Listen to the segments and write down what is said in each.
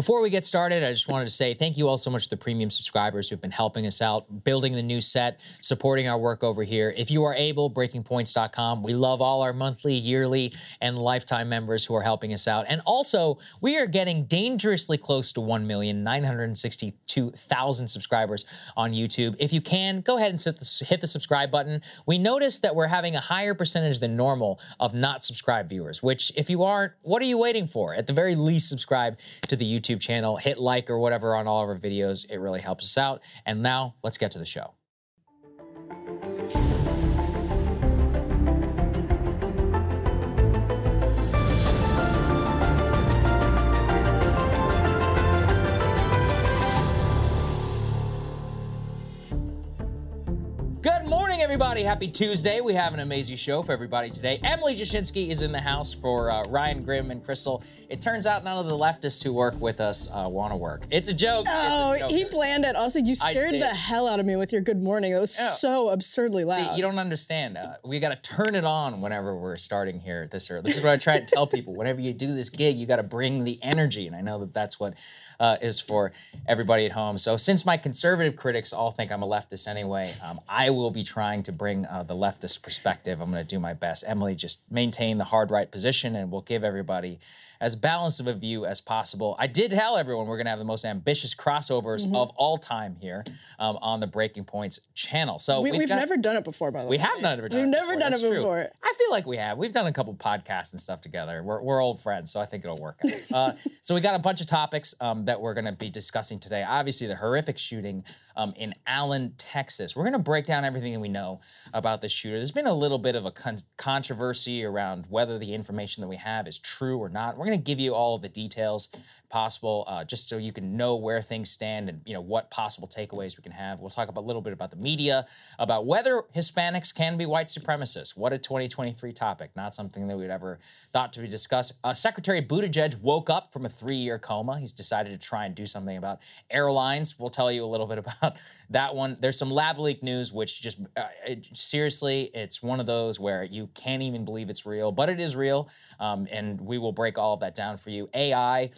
Before we get started, I just wanted to say thank you all so much to the premium subscribers who've been helping us out, building the new set, supporting our work over here. If you are able, breakingpoints.com. We love all our monthly, yearly, and lifetime members who are helping us out. And also, we are getting dangerously close to 1,962,000 subscribers on YouTube. If you can, go ahead and hit the subscribe button. We noticed that we're having a higher percentage than normal of not subscribed viewers, which, if you aren't, what are you waiting for? At the very least, subscribe to the YouTube YouTube channel, hit like or whatever on all of our videos. It really helps us out. And now let's get to the show. Everybody. Happy Tuesday. We have an amazing show for everybody today. Emily Jashinsky is in the house for uh, Ryan Grim and Krystal. It turns out none of the leftists who work with us uh, want to work. It's a joke. Oh, a he planned it. Also, you scared the hell out of me with your good morning. It was so absurdly loud. See, you don't understand. Uh, we got to turn it on whenever we're starting here this early. This is what I try to tell people. Whenever you do this gig, you got to bring the energy. And I know that that's what uh, is for everybody at home. So, since my conservative critics all think I'm a leftist anyway, um, I will be trying to bring uh, the leftist perspective. I'm going to do my best. Emily, just maintain the hard right position, and we'll give everybody as balanced of a view as possible. I did tell everyone we're going to have the most ambitious crossovers mm-hmm. of all time here um, on the Breaking Points channel. So we, have never done it before, by the we way. We have never done we've it. never before. done That's it before. True. I feel like we have. We've done a couple podcasts and stuff together. We're, we're old friends, so I think it'll work out. uh, so we got a bunch of topics um, that we're going to be discussing today. Obviously, the horrific shooting um, in Allen, Texas. We're going to break down everything that we know about the shooter. There's been a little bit of a con- controversy around whether the information that we have is true or not. We're going to give you all the details possible, uh, just so you can know where things stand and you know what possible takeaways we can have. We'll talk about, a little bit about the media, about whether Hispanics can be white supremacists. What a 2023 topic, not something that we'd ever thought to be discussed. Uh, Secretary Buttigieg woke up from a three-year coma. He's decided to try and do something about airlines. We'll tell you a little bit about that one. There's some lab leak news, which just uh, it, seriously, it's one of those where you can't even believe it's real, but it is real, um, and we will break all of that down for you. AI,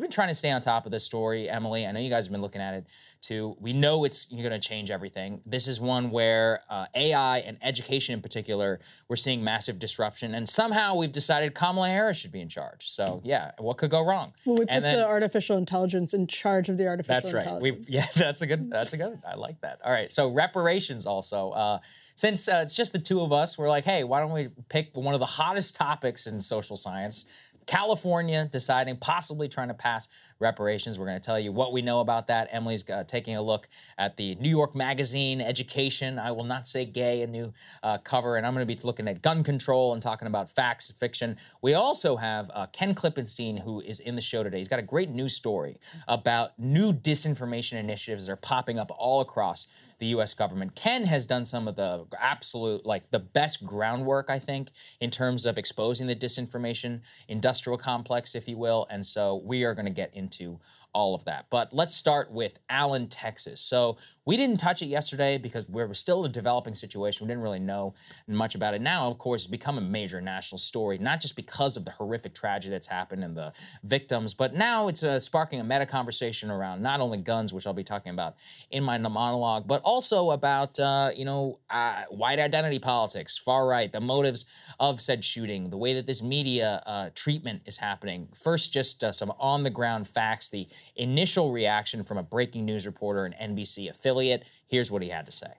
we've been trying to stay on top of this story, Emily. I know you guys have been looking at it too. We know it's going to change everything. This is one where uh, AI and education in particular, we're seeing massive disruption, and somehow we've decided Kamala Harris should be in charge. So yeah, what could go wrong? Well, we put then, the artificial intelligence in charge of the artificial. That's right. We've yeah, that's a good. That's a good. I like that. All right. So reparations also. Uh, since uh, it's just the two of us, we're like, hey, why don't we pick one of the hottest topics in social science? California deciding, possibly trying to pass reparations. We're going to tell you what we know about that. Emily's uh, taking a look at the New York Magazine Education. I will not say gay, a new uh, cover. And I'm going to be looking at gun control and talking about facts, fiction. We also have uh, Ken Klippenstein, who is in the show today. He's got a great news story about new disinformation initiatives that are popping up all across the U.S. government. Ken has done some of the absolute, like the best groundwork, I think, in terms of exposing the disinformation industrial complex, if you will. And so we are going to get into all of that. But let's start with Allen, Texas. So we didn't touch it yesterday because we were still a developing situation. We didn't really know much about it. Now, of course, it's become a major national story, not just because of the horrific tragedy that's happened and the victims, but now it's uh, sparking a meta conversation around not only guns, which I'll be talking about in my monologue, but also about, uh, you know, uh, white identity politics, far right, the motives of said shooting, the way that this media uh, treatment is happening. First, just uh, some on the ground facts, the initial reaction from a breaking news reporter and NBC affiliate. Here's what he had to say.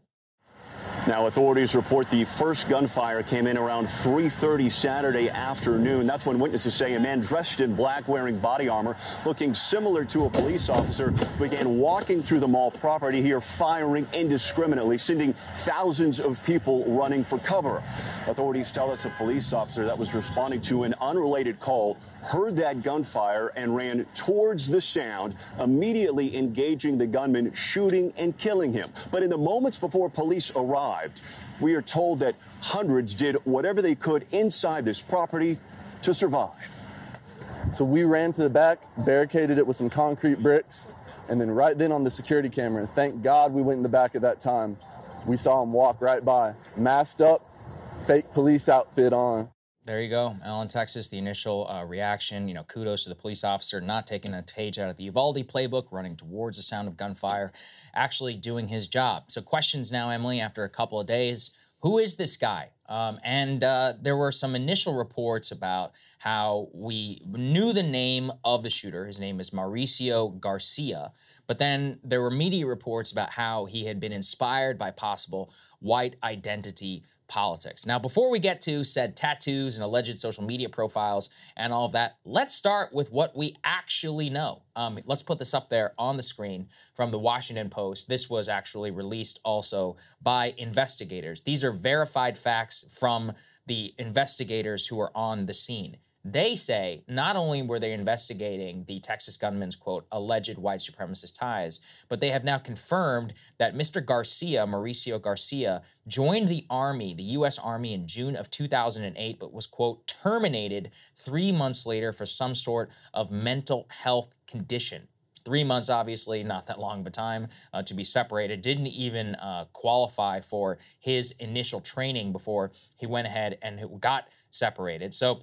Now, authorities report the first gunfire came in around 3.30 Saturday afternoon. That's when witnesses say a man dressed in black wearing body armor, looking similar to a police officer, began walking through the mall property here, firing indiscriminately, sending thousands of people running for cover. Authorities tell us a police officer that was responding to an unrelated call heard that gunfire and ran towards the sound, immediately engaging the gunman, shooting and killing him. But in the moments before police arrived, we are told that hundreds did whatever they could inside this property to survive. So we ran to the back, barricaded it with some concrete bricks, and then right then on the security camera, thank God we went in the back at that time. We saw him walk right by, masked up, fake police outfit on. There you go, Allen, Texas. The initial uh, reaction, you know, kudos to the police officer not taking a page out of the Uvalde playbook, running towards the sound of gunfire, actually doing his job. So, questions now, Emily, after a couple of days. Who is this guy? Um, and uh, there were some initial reports about how we knew the name of the shooter. His name is Mauricio Garcia. But then there were media reports about how he had been inspired by possible white identity politics. Now, before we get to said tattoos and alleged social media profiles and all of that, let's start with what we actually know. Um, let's put this up there on the screen from the Washington Post. This was actually released also by investigators. These are verified facts from the investigators who are on the scene. They say not only were they investigating the Texas gunman's quote alleged white supremacist ties, but they have now confirmed that Mr. Garcia, Mauricio Garcia, joined the Army, the U.S. Army, in June of 2008, but was quote terminated three months later for some sort of mental health condition three months, obviously, not that long of a time uh, to be separated. Didn't even uh, qualify for his initial training before he went ahead and got separated. So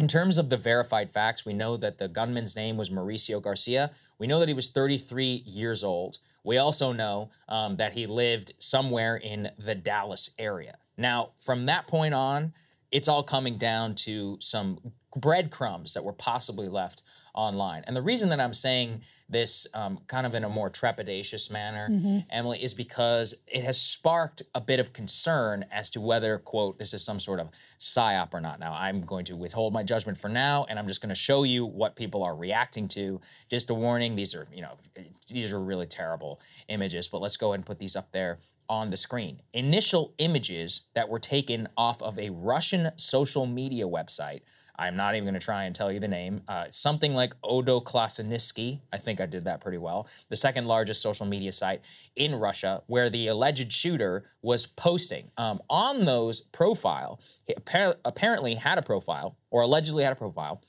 in terms of the verified facts, we know that the gunman's name was Mauricio Garcia. We know that he was 33 years old. We also know um, that he lived somewhere in the Dallas area. Now, from that point on, it's all coming down to some breadcrumbs that were possibly left online. And the reason that I'm saying this um, kind of in a more trepidatious manner, mm-hmm. Emily, is because it has sparked a bit of concern as to whether, quote, this is some sort of psyop or not. Now, I'm going to withhold my judgment for now, and I'm just going to show you what people are reacting to. Just a warning, these are, you know, these are really terrible images, but let's go ahead and put these up there on the screen. Initial images that were taken off of a Russian social media website I'm not even going to try and tell you the name. Uh, something like Odoklasnitsky. I think I did that pretty well. The second largest social media site in Russia, where the alleged shooter was posting. Um, on those profile, he appar- apparently had a profile, or allegedly had a profile,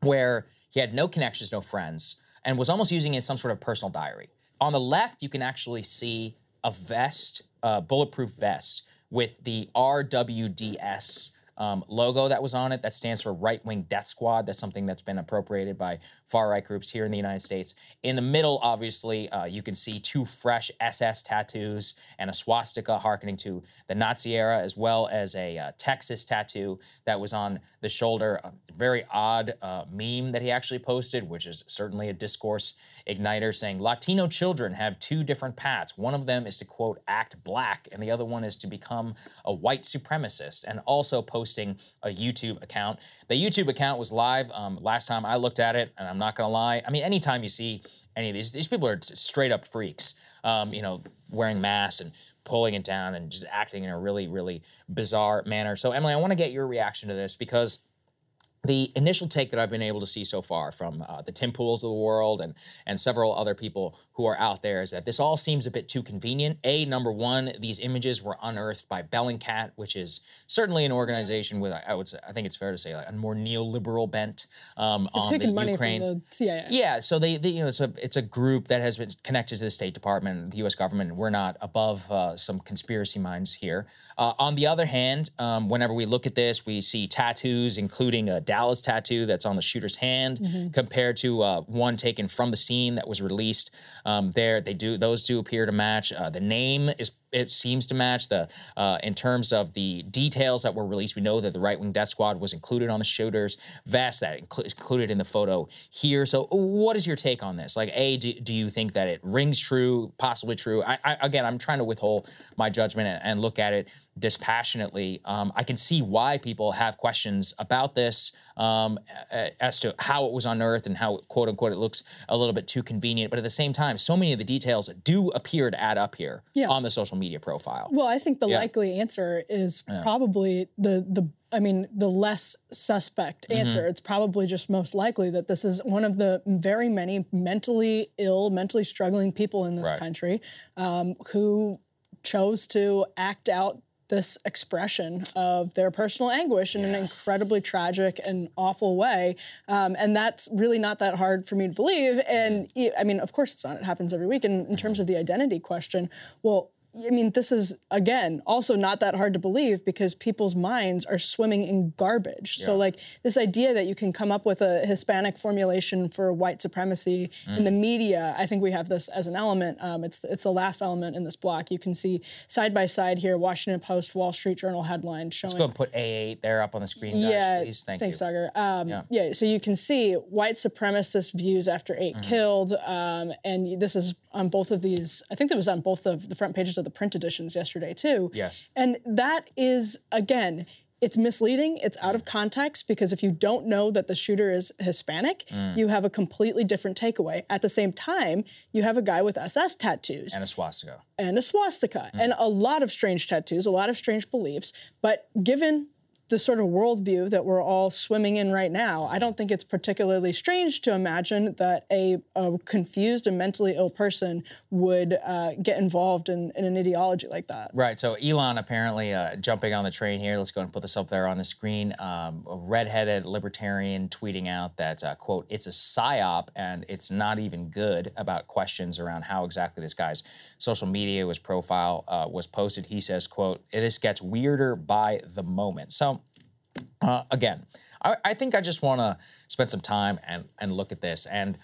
where he had no connections, no friends, and was almost using it as some sort of personal diary. On the left, you can actually see a vest, a bulletproof vest, with the RWDS um, logo that was on it that stands for Right Wing Death Squad. That's something that's been appropriated by far right groups here in the United States. In the middle, obviously, uh, you can see two fresh SS tattoos and a swastika harkening to the Nazi era, as well as a uh, Texas tattoo that was on the shoulder. A very odd uh, meme that he actually posted, which is certainly a discourse igniter, saying Latino children have two different paths. One of them is to, quote, act black, and the other one is to become a white supremacist, and also posting a YouTube account. The YouTube account was live um, last time I looked at it, and I'm not to lie. I mean, anytime you see any of these, these people are straight up freaks, um, you know, wearing masks and pulling it down and just acting in a really, really bizarre manner. So, Emily, I want to get your reaction to this because the initial take that I've been able to see so far from uh, the Tim Pools of the world and and several other people who are out there is that this all seems a bit too convenient. A number one, these images were unearthed by Bellingcat, which is certainly an organization with I would say I think it's fair to say like a more neoliberal bent um, They're on taking the money Ukraine. from the CIA. Yeah, so they, they, you know, it's a it's a group that has been connected to the State Department, the U.S. government. We're not above uh, some conspiracy minds here. Uh, on the other hand, um, whenever we look at this, we see tattoos, including a Dallas tattoo that's on the shooter's hand, compared to uh, one taken from the scene that was released. Um, there, they do those two appear to match. Uh, the name is it seems to match the uh, in terms of the details that were released. We know that the right wing death squad was included on the shooters vest that inclu- included in the photo here. So, what is your take on this? Like, a do, do you think that it rings true, possibly true? I, I, again, I'm trying to withhold my judgment and, and look at it dispassionately. Um, I can see why people have questions about this um, as to how it was unearthed and how, quote unquote, it looks a little bit too convenient. But at the same time, so many of the details do appear to add up here Yeah. on the social media profile. Well, I think the Yeah. likely answer is probably the the I mean the less suspect Mm-hmm. answer. It's probably just most likely that this is one of the very many mentally ill, mentally struggling people in this Right. country um, who chose to act out this expression of their personal anguish in an incredibly tragic and awful way. Um, and that's really not that hard for me to believe. And Mm-hmm. I mean, of course, it's not. It happens every week. And in terms of the identity question, well, I mean, this is again also not that hard to believe because people's minds are swimming in garbage. So, like this idea that you can come up with a Hispanic formulation for white supremacy in the media, I think we have this as an element. Um, it's it's the last element in this block. You can see side by side here, Washington Post, Wall Street Journal headlines showing. Let's go and put A8 there up on the screen, guys, yeah, please. Thank thanks, you. Saagar. Um, yeah. so you can see white supremacist views after 8 Mm-hmm. killed, um, and this is on both of these. I think that was on both of the front pages of the print editions yesterday too. Yes. and that is again. It's misleading. It's out of context because if you don't know that the shooter is Hispanic, Mm. you have a completely different takeaway. At the same time, you have a guy with SS tattoos And a swastika. and a swastika Mm. and a lot of strange tattoos, a lot of strange beliefs. But given the sort of worldview that we're all swimming in right now, I don't think it's particularly strange to imagine that a, a confused and mentally ill person would uh, get involved in, in an ideology like that. Right. So Elon apparently uh, jumping on the train here. Let's go and put this up there on the screen. Um, a redheaded libertarian tweeting out that uh, quote It's a psyop and it's not even good about questions around how exactly this guy's social media was profile uh, was posted. He says quote This gets weirder by the moment. So uh, again, I, I think I just want to spend some time and and look at this. And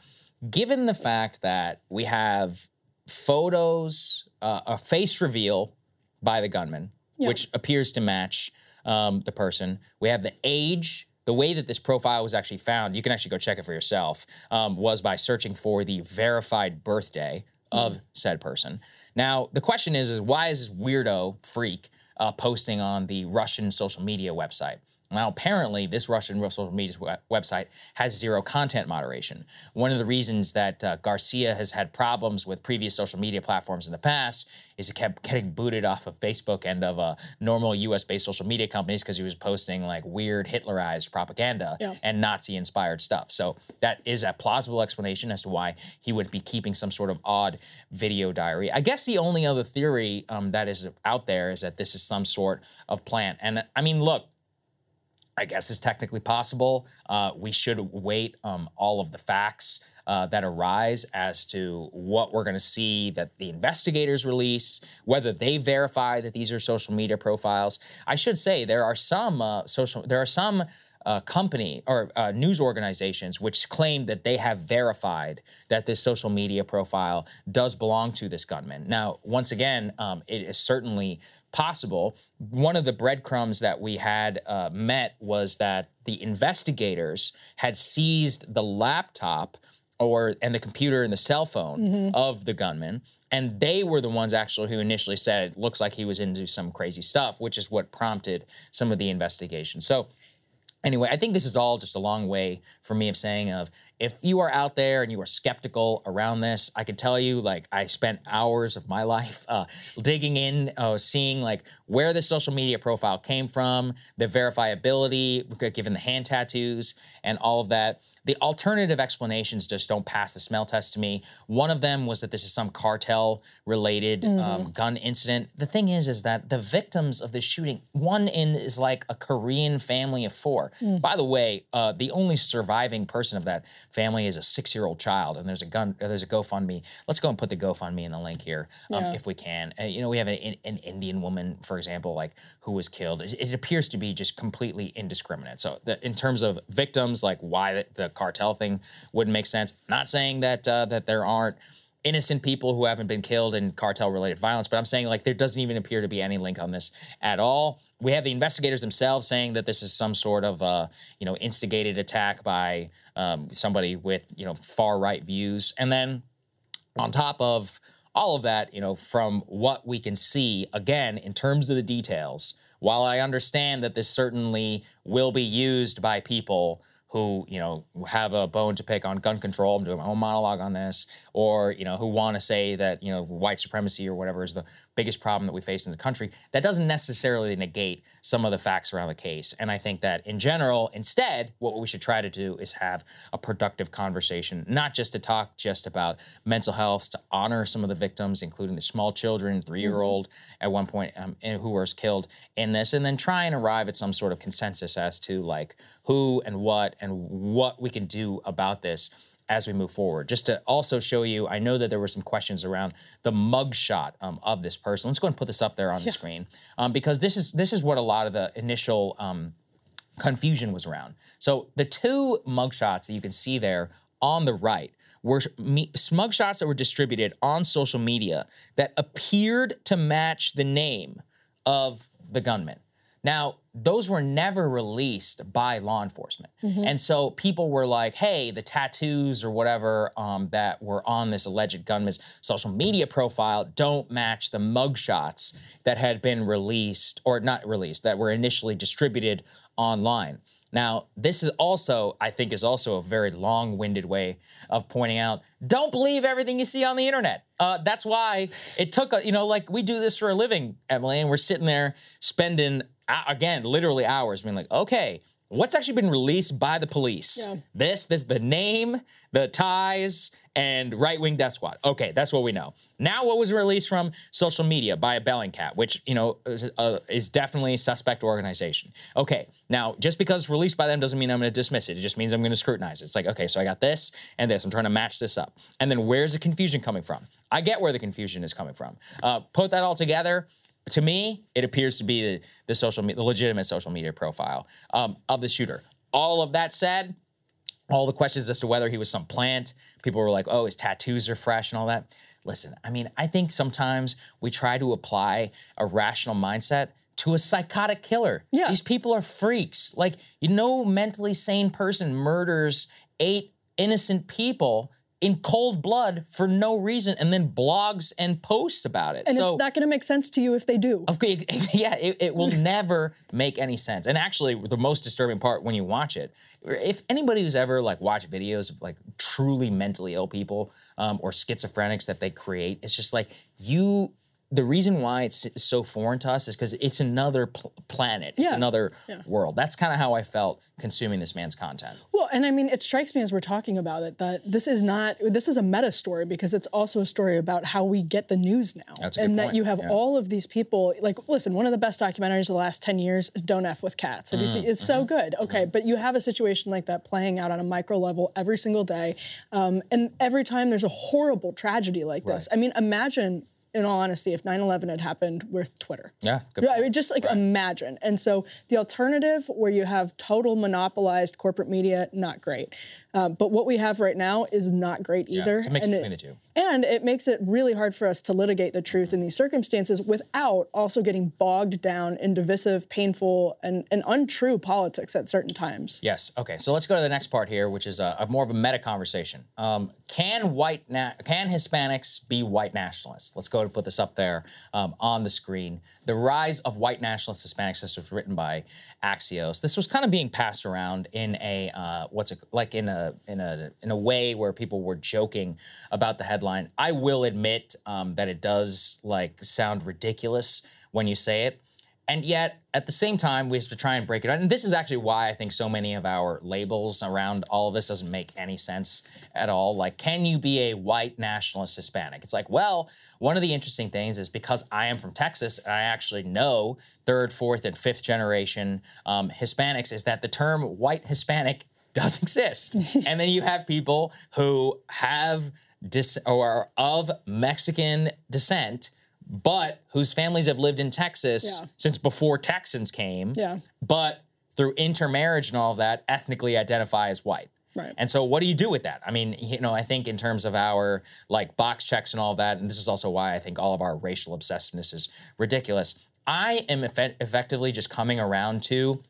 given the fact that we have photos, uh, a face reveal by the gunman, which appears to match um, the person. We have the age. The way that this profile was actually found, you can actually go check it for yourself, um, was by searching for the verified birthday of said person. Now, the question is, is why is this weirdo freak uh, posting on the Russian social media website? Now, apparently, this Russian social media website has zero content moderation. One of the reasons that uh, Garcia has had problems with previous social media platforms in the past is he kept getting booted off of Facebook and of uh, normal US based social media companies because he was posting like weird Hitlerized propaganda Yeah. and Nazi inspired stuff. So, that is a plausible explanation as to why he would be keeping some sort of odd video diary. I guess the only other theory um, that is out there is that this is some sort of plant. And I mean, look, I guess it's technically possible. Uh, we should wait um, all of the facts uh, that arise as to what we're going to see that the investigators release, whether they verify that these are social media profiles. I should say there are some uh, social, there are some uh, company or uh, news organizations which claim that they have verified that this social media profile does belong to this gunman. Now, once again, um, it is certainly possible. One of the breadcrumbs that we had uh, met was that the investigators had seized the laptop or and the computer and the cell phone of the gunman and they were the ones actually who initially said it looks like he was into some crazy stuff which is what prompted some of the investigation so Anyway, I think this is all just a long way for me of saying of if you are out there and you are skeptical around this, I can tell you, like, I spent hours of my life uh, digging in, uh, seeing like where the social media profile came from, the verifiability, given the hand tattoos and all of that. The alternative explanations just don't pass the smell test to me. One of them was that this is some cartel related um, gun incident. The thing is, is that the victims of this shooting, one in is like a Korean family of four. By the way, uh, the only surviving person of that family is a six year old child, and there's a gun, uh, there's a GoFundMe. Let's go and put the GoFundMe in the link here, um, Yeah. if we can. Uh, you know, we have an, an Indian woman, for example, like who was killed. It, it appears to be just completely indiscriminate. So, the, in terms of victims, like why the, the cartel thing wouldn't make sense. Not saying that uh, that there aren't innocent people who haven't been killed in cartel related violence, but I'm saying like there doesn't even appear to be any link on this at all. We have the investigators themselves saying that this is some sort of uh, you know instigated attack by um, somebody with you know far right views, and then on top of all of that, you know, from what we can see, again, in terms of the details, while I understand that this certainly will be used by people who, you know, have a bone to pick on gun control, I'm doing my own monologue on this, or, you know, who want to say that, you know, white supremacy or whatever is the biggest problem that we face in the country, that doesn't necessarily negate some of the facts around the case. And I think that in general, instead, what we should try to do is have a productive conversation, not just to talk just about mental health, to honor some of the victims, including the small children, three year old at one point um, and who was killed in this, and then try and arrive at some sort of consensus as to like who and what and what we can do about this as we move forward. Just to also show you, I know that there were some questions around the mugshot um, of this person. Let's go and put this up there on the screen um, because this is this is what a lot of the initial um, confusion was around. So the two mugshots that you can see there on the right were me- mugshots that were distributed on social media that appeared to match the name of the gunman. Now, those were never released by law enforcement. And so people were like, hey, the tattoos or whatever um, that were on this alleged gunman's social media profile don't match the mugshots that had been released, or not released, that were initially distributed online. Now, this is also, I think, is also a very long-winded way of pointing out: don't believe everything you see on the internet. Uh, that's why it took, a, you know, like we do this for a living, Emily, and we're sitting there spending, again, literally hours, being like, okay, what's actually been released by the police? Yeah. This, this, the name, the ties, and right wing death squad. Okay, that's what we know. Now, what was released from social media by a Bellingcat, which you know is, uh, is definitely a suspect organization. Okay, now just because it's released by them doesn't mean I'm going to dismiss it. It just means I'm going to scrutinize it. It's like okay, so I got this and this. I'm trying to match this up. And then where's the confusion coming from? I get where the confusion is coming from. Uh, put that all together to me, it appears to be the, the social, the legitimate social media profile um, of the shooter. All of that said, all the questions as to whether he was some plant, people were like, "Oh, his tattoos are fresh" and all that. Listen, I mean, I think sometimes we try to apply a rational mindset to a psychotic killer. Yeah. These people are freaks. Like, you know, mentally sane person murders eight innocent people in cold blood for no reason and then blogs and posts about it. And so it's not going to make sense to you if they do. Okay, yeah, it, it will never make any sense. And actually, the most disturbing part when you watch it, if anybody who's ever like watched videos of like truly mentally ill people um, or schizophrenics that they create, it's just like you. The reason why it's so foreign to us is because it's another pl- planet. It's Yeah. another world. That's kind of how I felt consuming this man's content. Well, and I mean, it strikes me as we're talking about it that this is not this is a meta story because it's also a story about how we get the news now, That's and that you have yeah. all of these people. Like, listen, one of the best documentaries of the last ten years is "Don't F with Cats." Mm? It's mm-hmm. so good. Okay, but you have a situation like that playing out on a micro level every single day, um, and every time there's a horrible tragedy like this. I mean, imagine. In all honesty, if 9/11 had happened with Twitter, Yeah, I mean, just like imagine. And so the alternative, where you have total monopolized corporate media, not great. Um, but what we have right now is not great either. it's a mix and between it, the two. And it makes it really hard for us to litigate the truth in these circumstances without also getting bogged down in divisive, painful, and, and untrue politics at certain times. Yes. Okay. So let's go to the next part here, which is a, a more of a meta conversation. Um, can white na- can Hispanics be white nationalists? Let's go to put this up there um, on the screen. The Rise of White Nationalist Hispanic Sisters, written by Axios. This was kind of being passed around in a uh, what's it like in a in a in a way where people were joking about the headline. I will admit um, that it does like sound ridiculous when you say it. And yet, at the same time, we have to try and break it out. And this is actually why I think so many of our labels around all of this doesn't make any sense at all. Like, can you be a white nationalist Hispanic? It's like, well, one of the interesting things is because I am from Texas and I actually know third, fourth, and fifth generation um, Hispanics, is that the term white Hispanic does exist. and then you have people who have dis- or are of Mexican descent but whose families have lived in Texas Yeah. since before Texans came, Yeah. but through intermarriage and all of that, ethnically identify as white. Right. And so, what do you do with that? I mean, you know, I think in terms of our like box checks and all of that, and this is also why I think all of our racial obsessiveness is ridiculous. I am effe- effectively just coming around to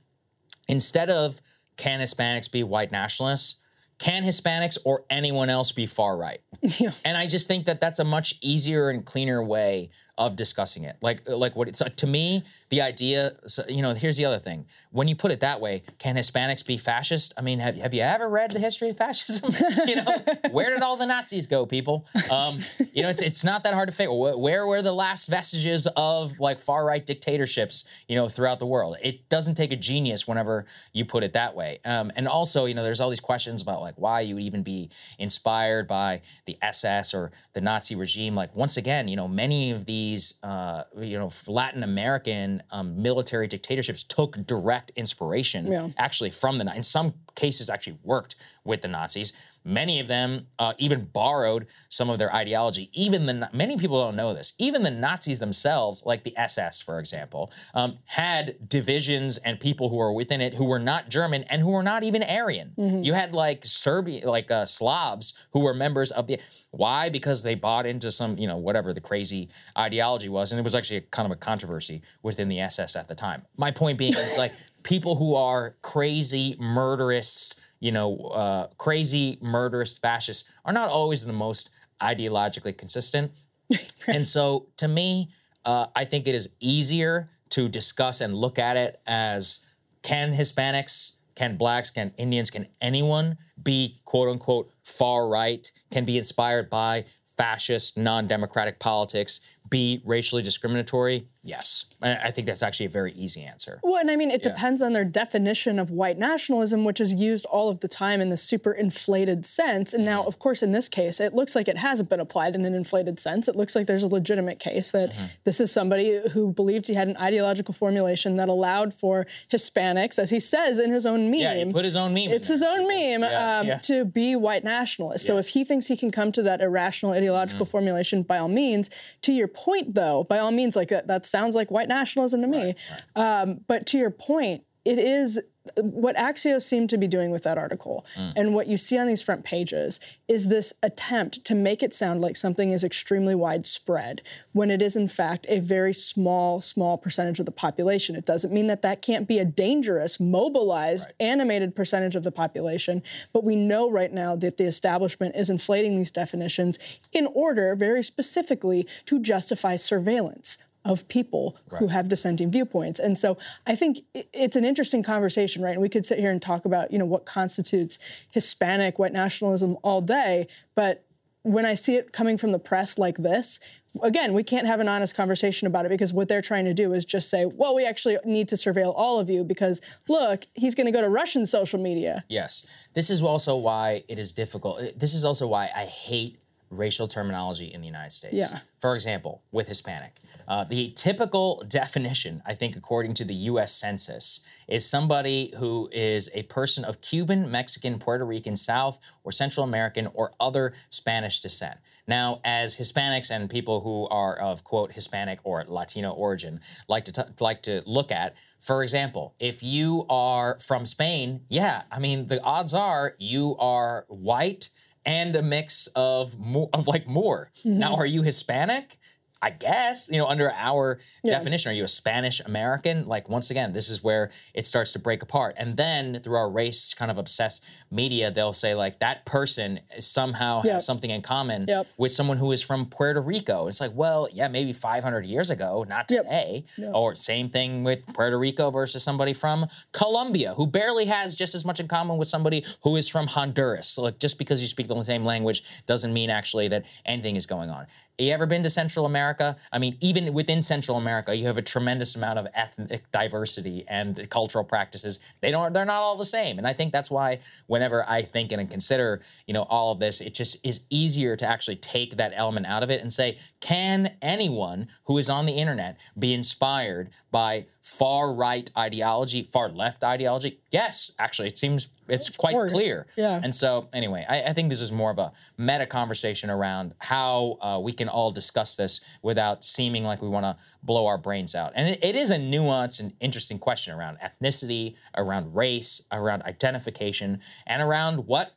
instead of can Hispanics be white nationalists, can Hispanics or anyone else be far right? And I just think that that's a much easier and cleaner way of discussing it. Like, like what it's like to me, the idea. So, you know, here's the other thing. When you put it that way, can Hispanics be fascist? I mean, have, have you ever read the history of fascism? you know, where did all the Nazis go, people? Um, you know, it's it's not that hard to figure. Where, were the last vestiges of like far right dictatorships? You know, throughout the world. It doesn't take a genius whenever you put it that way. Um, and also, you know, there's all these questions about like why you would even be inspired by the SS or the Nazi regime. Like once again, you know, many of these uh, you know Latin American um, military dictatorships took direct inspiration Yeah. actually from the in some cases actually worked with the Nazis. Many of them uh, even borrowed some of their ideology. Even the many people don't know this. Even the Nazis themselves, like the SS, for example, um, had divisions and people who were within it who were not German and who were not even Aryan. You had like Serbian, like uh, Slavs who were members of the. Why? Because they bought into some, you know, whatever the crazy ideology was, and it was actually a, kind of a controversy within the SS at the time. My point being is like people who are crazy, murderous, you know, uh, crazy, murderous fascists are not always the most ideologically consistent. and so, to me, uh, I think it is easier to discuss and look at it as can Hispanics, can blacks, can Indians, can anyone be quote unquote far right, can be inspired by fascist, non democratic politics, be racially discriminatory? Yes. I think that's actually a very easy answer. Well, and I mean, it Yeah. depends on their definition of white nationalism, which is used all of the time in this super inflated sense. And Mm-hmm. now, of course, in this case, it looks like it hasn't been applied in an inflated sense. It looks like there's a legitimate case that Mm-hmm. this is somebody who believed he had an ideological formulation that allowed for Hispanics, as he says in his own meme. Yeah, put his own meme. It's his own meme Yeah, um, yeah. to be white nationalist. So if he thinks he can come to that irrational ideological Mm-hmm. formulation, by all means. To your point, though, by all means, like that, that sounds like white nationalism to me. Um, but to your point, it is what Axios seemed to be doing with that article, Mm. and what you see on these front pages is this attempt to make it sound like something is extremely widespread when it is in fact a very small, small percentage of the population. It doesn't mean that that can't be a dangerous, mobilized, animated percentage of the population, but we know right now that the establishment is inflating these definitions in order, very specifically, to justify surveillance of people who have dissenting viewpoints. And so I think it's an interesting conversation, right? And we could sit here and talk about, you know, what constitutes Hispanic white nationalism all day, but when I see it coming from the press like this, again, we can't have an honest conversation about it because what they're trying to do is just say, well, we actually need to surveil all of you because look, he's going to go to Russian social media. Yes. This is also why it is difficult. This is also why I hate racial terminology in the United States. Yeah. For example, with Hispanic, uh, the typical definition, I think, according to the US Census, is somebody who is a person of Cuban, Mexican, Puerto Rican, South, or Central American, or other Spanish descent. Now, as Hispanics and people who are of quote Hispanic or Latino origin like to t- like to look at, for example, if you are from Spain, yeah, I mean the odds are you are white and a mix of Mo- of like Moor. Mm-hmm. Now, are you Hispanic? I guess, you know, under our Yeah. definition, are you a Spanish American? Like, once again, this is where it starts to break apart. And then through our race kind of obsessed media, they'll say, like, that person somehow Yep. has something in common Yep. with someone who is from Puerto Rico. It's like, well, yeah, maybe 500 years ago, not Yep. today. Or same thing with Puerto Rico versus somebody from Colombia who barely has just as much in common with somebody who is from Honduras. So, like, just because you speak the same language doesn't mean actually that anything is going on. You ever been to Central America? I mean, even within Central America, you have a tremendous amount of ethnic diversity and cultural practices. They don't they're not all the same. And I think that's why whenever I think and consider, you know, all of this, it just is easier to actually take that element out of it and say, can anyone who is on the internet be inspired by far right ideology, far left ideology? Yes, actually, it seems it's quite course. clear. Yeah. And so, anyway, I, I think this is more of a meta conversation around how uh, we can all discuss this without seeming like we want to blow our brains out. And it, it is a nuanced and interesting question around ethnicity, around race, around identification, and around what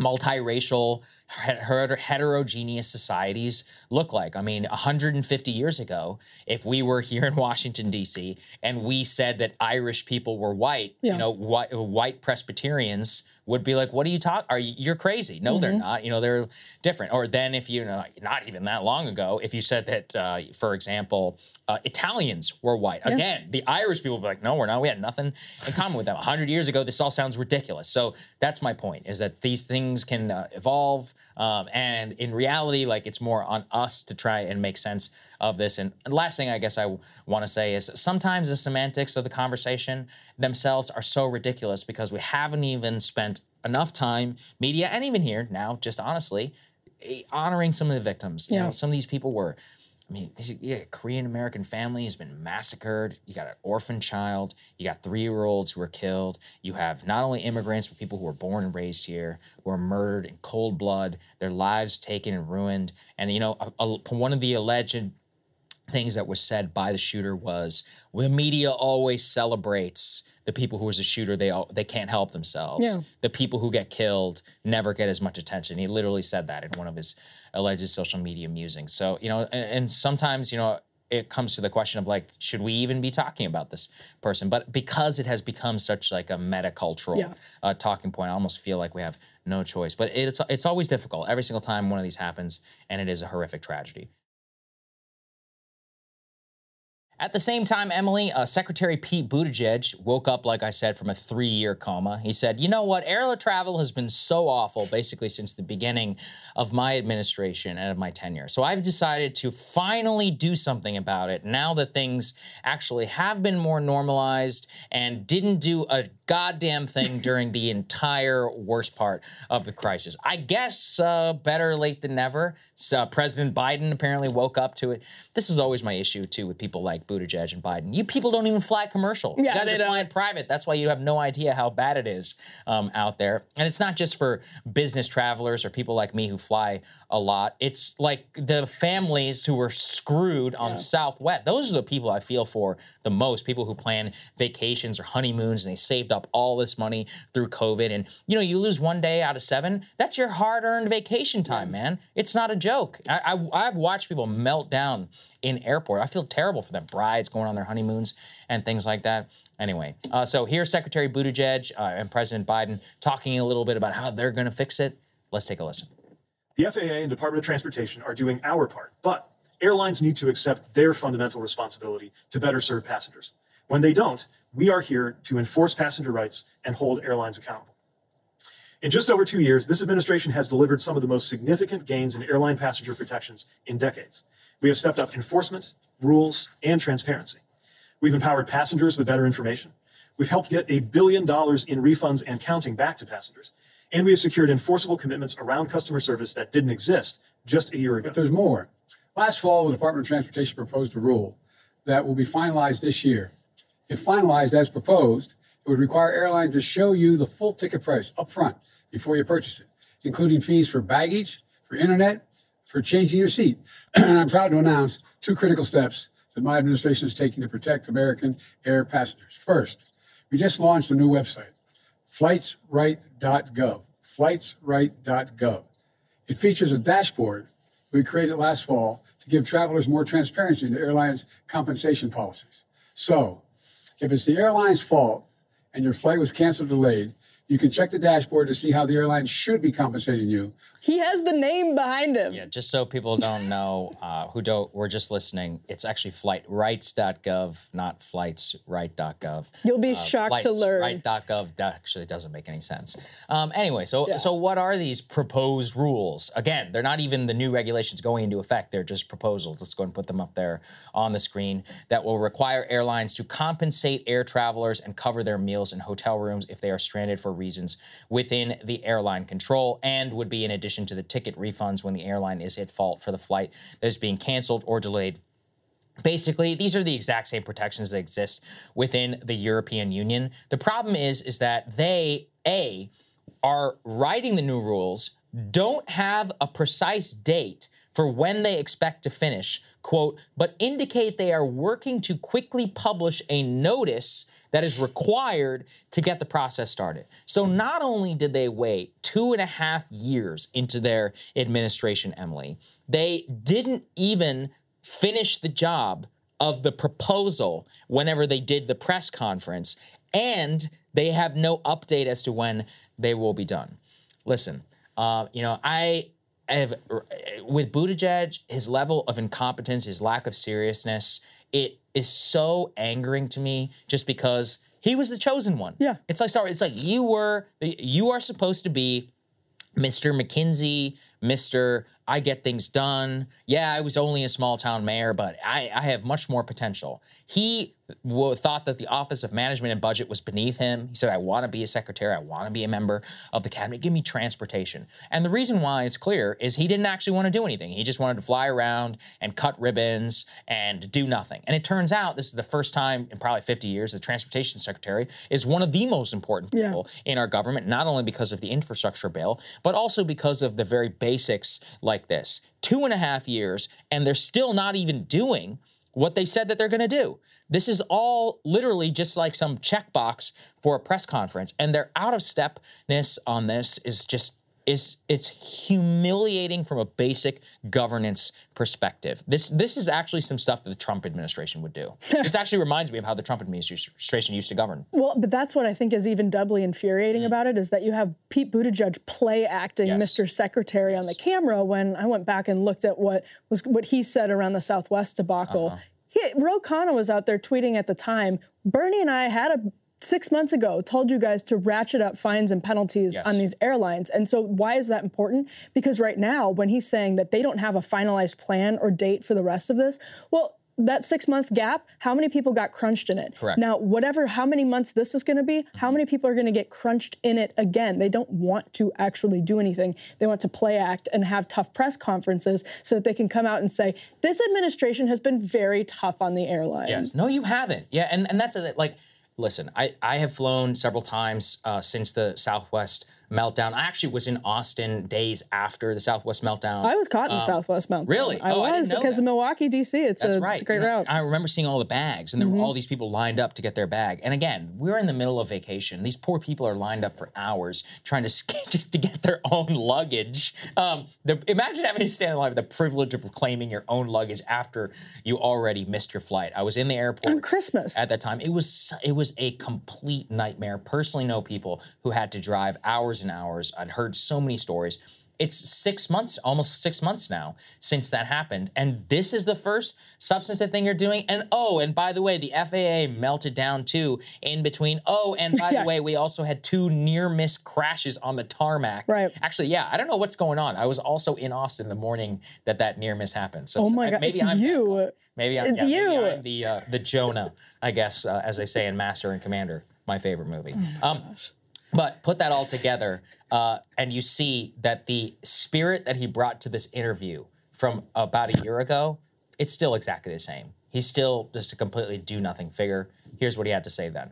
multiracial, heterogeneous societies look like. I mean, 150 years ago, if we were here in Washington, D.C., and we said that Irish people were white, Yeah. you know, white, white Presbyterians would be like, "What are you talking? Are you you're crazy? No, they're not. You know, they're different." Or then, if you know, not even that long ago, if you said that, uh, for example, uh, Italians were white, again, the Irish people would be like, "No, we're not. We had nothing in common with them." hundred years ago, this all sounds ridiculous. So that's my point: is that these things can uh, evolve, um, and in reality, like it's more on us to try and make sense of this. And last thing I guess I want to say is sometimes the semantics of the conversation themselves are so ridiculous because we haven't even spent enough time, media, and even here now, just honestly, eh, honoring some of the victims. You know, some of these people were. I mean, this, yeah, Korean American family has been massacred. You got an orphan child. You got three year olds who were killed. You have not only immigrants, but people who were born and raised here who are murdered in cold blood, their lives taken and ruined. And, you know, a, a- one of the alleged things that was said by the shooter was the media always celebrates the people who was a shooter they all they can't help themselves. Yeah. the people who get killed never get as much attention. He literally said that in one of his alleged social media musings. So you know and, and sometimes you know it comes to the question of like should we even be talking about this person? But because it has become such like a metacultural Yeah. uh, talking point i almost feel like we have no choice. But it's it's always difficult. Every single time one of these happens and it is a horrific tragedy At the same time, Emily, uh, Secretary Pete Buttigieg woke up, like I said, from a three year coma. He said, You know what? Air travel has been so awful basically since the beginning of my administration and of my tenure. So I've decided to finally do something about it now that things actually have been more normalized and didn't do a goddamn thing during the entire worst part of the crisis. I guess uh, better late than never. So, President Biden apparently woke up to it. This is always my issue too with people like Buttigieg and Biden. You people don't even fly commercial. you Yeah, guys they are don't. flying private. That's why you have no idea how bad it is um, out there. And it's not just for business travelers or people like me who fly a lot. It's like the families who were screwed on Southwest. Those are the people I feel for the most. People who plan vacations or honeymoons and they saved up all this money through COVID. And you know, you lose one day out of seven. That's your hard-earned vacation time, man. It's not a joke. I, I I've watched people melt down in airport. I feel terrible for them. Brides going on their honeymoons and things like that. Anyway, uh, so here's Secretary Buttigieg uh, and President Biden talking a little bit about how they're going to fix it. Let's take a listen. The FAA and Department of Transportation are doing our part, but airlines need to accept their fundamental responsibility to better serve passengers. When they don't, we are here to enforce passenger rights and hold airlines accountable. In just over two years, this administration has delivered some of the most significant gains in airline passenger protections in decades. We have stepped up enforcement, rules, and transparency. We've empowered passengers with better information. We've helped get a billion dollars in refunds and counting back to passengers. And we have secured enforceable commitments around customer service that didn't exist just a year ago. But there's more. Last fall, the Department of Transportation proposed a rule that will be finalized this year. If finalized as proposed, it would require airlines to show you the full ticket price up front before you purchase it, including fees for baggage, for internet, for changing your seat. and I'm proud to announce two critical steps that my administration is taking to protect American air passengers. First, we just launched a new website, flightsright.gov. Flightsright.gov. It features a dashboard we created last fall to give travelers more transparency into airlines' compensation policies. So, if it's the airline's fault and your flight was canceled delayed, you can check the dashboard to see how the airline should be compensating you. He has the name behind him. Yeah, just so people don't know uh, who don't, we're just listening. It's actually flightrights.gov, not flightsright.gov. You'll be shocked to learn. Flights.gov that actually doesn't make any sense. Um, anyway, so so what are these proposed rules? Again, they're not even the new regulations going into effect. They're just proposals. Let's go and put them up there on the screen that will require airlines to compensate air travelers and cover their meals and hotel rooms if they are stranded for reasons within the airline control, and would be in addition to the ticket refunds when the airline is at fault for the flight that is being canceled or delayed. Basically, these are the exact same protections that exist within the European Union. The problem is, is that they a are writing the new rules, don't have a precise date for when they expect to finish, quote, but indicate they are working to quickly publish a notice that is required to get the process started. So not only did they wait two and a half years into their administration, Emily, they didn't even finish the job of the proposal whenever they did the press conference, and they have no update as to when they will be done. Listen, uh, you know, I have with Buttigieg, his level of incompetence, his lack of seriousness, it is so angering to me just because he was the chosen one. Yeah. It's like Star It's like you were you are supposed to be Mr. McKinsey, Mr. I get things done. Yeah, I was only a small town mayor, but I, I have much more potential. He w- thought that the Office of Management and Budget was beneath him. He said, I want to be a secretary. I want to be a member of the cabinet. Give me transportation. And the reason why it's clear is he didn't actually want to do anything. He just wanted to fly around and cut ribbons and do nothing. And it turns out this is the first time in probably 50 years the transportation secretary is one of the most important people yeah. in our government, not only because of the infrastructure bill, but also because of the very basics like this. Two and a half years, and they're still not even doing what they said that they're going to do. This is all literally just like some checkbox for a press conference, and their out of stepness on this is just is it's humiliating from a basic governance perspective. This this is actually some stuff that the Trump administration would do. this actually reminds me of how the Trump administration used to govern. Well, but that's what I think is even doubly infuriating mm. about it is that you have Pete Buttigieg play acting yes. Mr. Secretary yes. on the camera when I went back and looked at what was what he said around the Southwest debacle. Uh-huh. He, Ro Khanna was out there tweeting at the time. Bernie and I had a six months ago told you guys to ratchet up fines and penalties yes. on these airlines. And so, why is that important? Because right now, when he's saying that they don't have a finalized plan or date for the rest of this, well, that six month gap, how many people got crunched in it? Correct. Now, whatever, how many months this is going to be, mm-hmm. how many people are going to get crunched in it again? They don't want to actually do anything. They want to play act and have tough press conferences so that they can come out and say, this administration has been very tough on the airlines. Yes. No, you haven't. Yeah. And, and that's a, like, listen, I, I have flown several times uh, since the Southwest meltdown. I actually was in Austin days after the Southwest meltdown. I was caught in um, Southwest meltdown. Really? I oh, was because of Milwaukee, D.C. It's a, right. it's a great route. I remember seeing all the bags, and there mm-hmm. were all these people lined up to get their bag. And again, we're in the middle of vacation. These poor people are lined up for hours trying to just to get their own luggage. Um, the, imagine having to stand in line with the privilege of reclaiming your own luggage after you already missed your flight. I was in the airport on Christmas at that time. It was it was a complete nightmare. Personally, know people who had to drive hours and hours. I'd heard so many stories. It's six months, almost six months now since that happened. And this is the first substantive thing you're doing. And oh, and by the way, the FAA melted down too in between. Oh, and by yeah. the way, we also had two near miss crashes on the tarmac. Right. Actually, yeah, I don't know what's going on. I was also in Austin the morning that that near miss happened. So oh my God, maybe it's I'm you. Maybe I'm, it's yeah, you. Maybe I'm the, uh, the Jonah, I guess, uh, as they say in Master and Commander, my favorite movie. Oh my um, but put that all together, uh, and you see that the spirit that he brought to this interview from about a year ago, it's still exactly the same. He's still just a completely do nothing figure. Here's what he had to say then.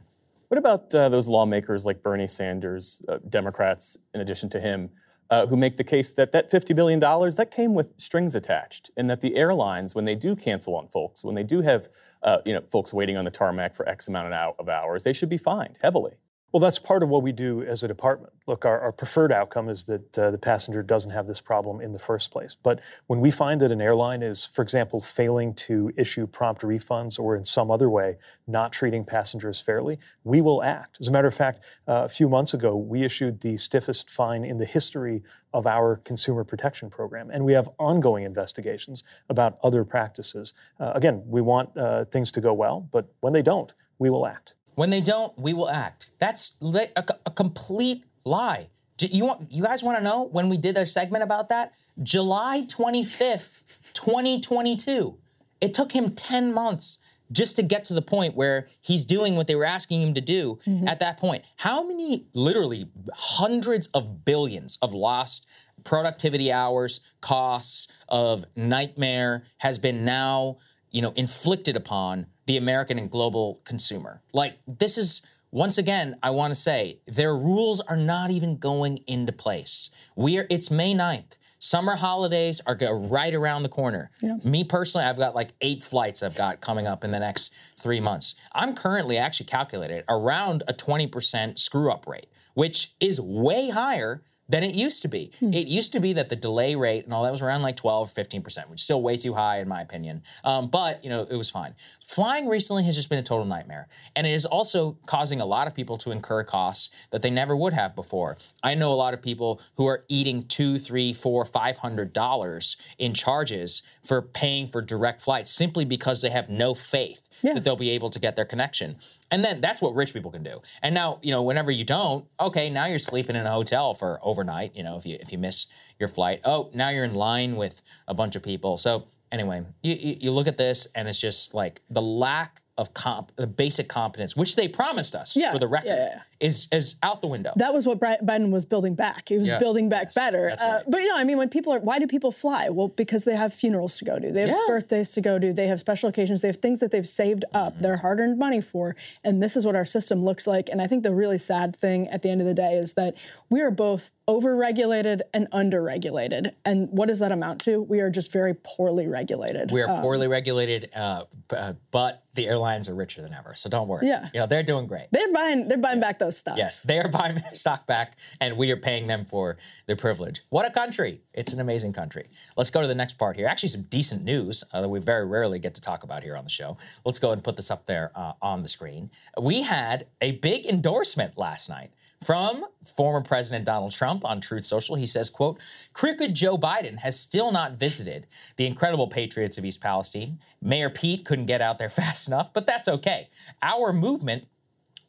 What about uh, those lawmakers like Bernie Sanders, uh, Democrats, in addition to him, uh, who make the case that that $50 billion, that came with strings attached, and that the airlines, when they do cancel on folks, when they do have uh, you know, folks waiting on the tarmac for X amount of hours, they should be fined heavily. Well, that's part of what we do as a department. Look, our, our preferred outcome is that uh, the passenger doesn't have this problem in the first place. But when we find that an airline is, for example, failing to issue prompt refunds or in some other way not treating passengers fairly, we will act. As a matter of fact, uh, a few months ago, we issued the stiffest fine in the history of our consumer protection program. And we have ongoing investigations about other practices. Uh, again, we want uh, things to go well, but when they don't, we will act. When they don't, we will act. That's a, a complete lie. Do you want you guys want to know when we did our segment about that? July 25th, 2022. It took him 10 months just to get to the point where he's doing what they were asking him to do mm-hmm. at that point. How many literally hundreds of billions of lost productivity hours, costs of nightmare has been now, you know, inflicted upon the American and global consumer. Like this is once again, I want to say their rules are not even going into place. We are it's May 9th. Summer holidays are right around the corner. Me personally, I've got like eight flights I've got coming up in the next three months. I'm currently actually calculated around a 20% screw up rate, which is way higher than it used to be. It used to be that the delay rate and all that was around like 12, or 15%, which is still way too high in my opinion. Um, but, you know, it was fine. Flying recently has just been a total nightmare. And it is also causing a lot of people to incur costs that they never would have before. I know a lot of people who are eating two, three, four, five hundred dollars in charges for paying for direct flights simply because they have no faith that they'll be able to get their connection. And then that's what rich people can do. And now, you know, whenever you don't, okay, now you're sleeping in a hotel for overnight, you know, if you if you miss your flight. Oh, now you're in line with a bunch of people. So anyway, you, you, you look at this and it's just like the lack of comp, the basic competence, which they promised us Yeah, for the record, yeah, yeah, yeah. Is is out the window. That was what Biden was building back. He was Yeah. building back better. that's Uh, but you know, I mean, when people are, why do people fly? Well, because they have funerals to go to, they have Yeah. birthdays to go to, they have special occasions, they have things that they've saved up, Mm-hmm. their hard-earned money for, and this is what our system looks like. And I think the really sad thing at the end of the day is that we are both over-regulated and under-regulated. And what does that amount to? We are just very poorly regulated. We are Um, poorly regulated, uh, uh, but the airlines are richer than ever. So don't worry. Yeah. you know they're doing great. They're buying. They're buying back those stocks. Yes, they are buying their stock back, and we are paying them for their privilege. What a country! It's an amazing country. Let's go to the next part here. Actually, some decent news uh, that we very rarely get to talk about here on the show. Let's go and put this up there uh, on the screen. We had a big endorsement last night from former President Donald Trump on Truth Social. He says, quote, crooked Joe Biden has still not visited the incredible patriots of East Palestine. Mayor Pete couldn't get out there fast enough, but that's okay. Our movement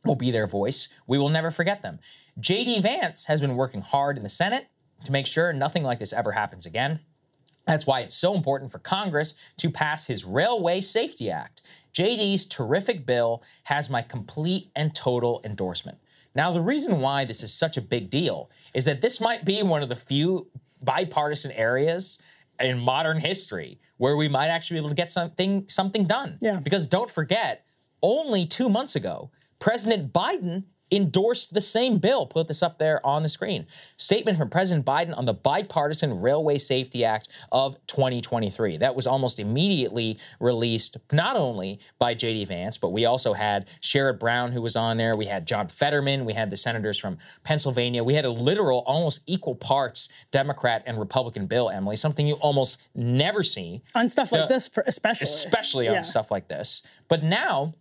will be their voice. We will never forget them. JD Vance has been working hard in the Senate to make sure nothing like this ever happens again. That's why it's so important for Congress to pass his Railway Safety Act. JD's terrific bill has my complete and total endorsement. Now, the reason why this is such a big deal is that this might be one of the few bipartisan areas in modern history where we might actually be able to get something something done. Yeah. Because don't forget, only two months ago, President Biden endorsed the same bill. Put this up there on the screen. Statement from President Biden on the Bipartisan Railway Safety Act of 2023. That was almost immediately released, not only by J.D. Vance, but we also had Sherrod Brown, who was on there. We had John Fetterman. We had the senators from Pennsylvania. We had a literal, almost equal parts Democrat and Republican bill, Emily, something you almost never see On stuff like this, for especially. especially on Yeah. stuff like this. But now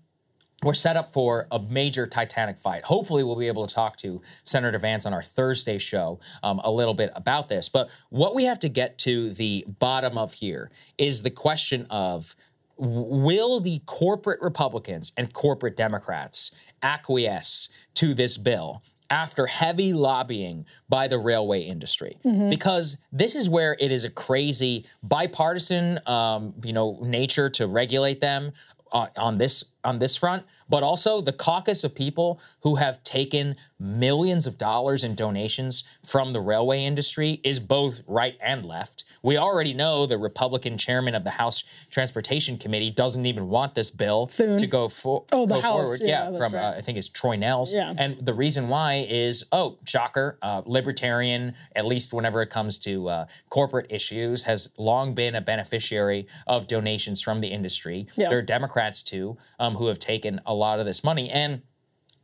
we're set up for a major Titanic fight. Hopefully, we'll be able to talk to Senator Vance on our Thursday show um, a little bit about this. But what we have to get to the bottom of here is the question of will the corporate Republicans and corporate Democrats acquiesce to this bill? After heavy lobbying by the railway industry, because this is where it is a crazy bipartisan, um, you know, nature to regulate them on, this on this front, but also the caucus of people who have taken millions of dollars in donations from the railway industry is both right and left. We already know the Republican chairman of the House Transportation Committee doesn't even want this bill to go, for, Oh, the go House, forward. yeah, Yeah, from right. uh, I think it's Troy Nehls. Yeah. And the reason why is, oh, shocker, uh, libertarian, at least whenever it comes to uh, corporate issues, has long been a beneficiary of donations from the industry. Yeah. There are Democrats too um, who have taken a lot of this money. And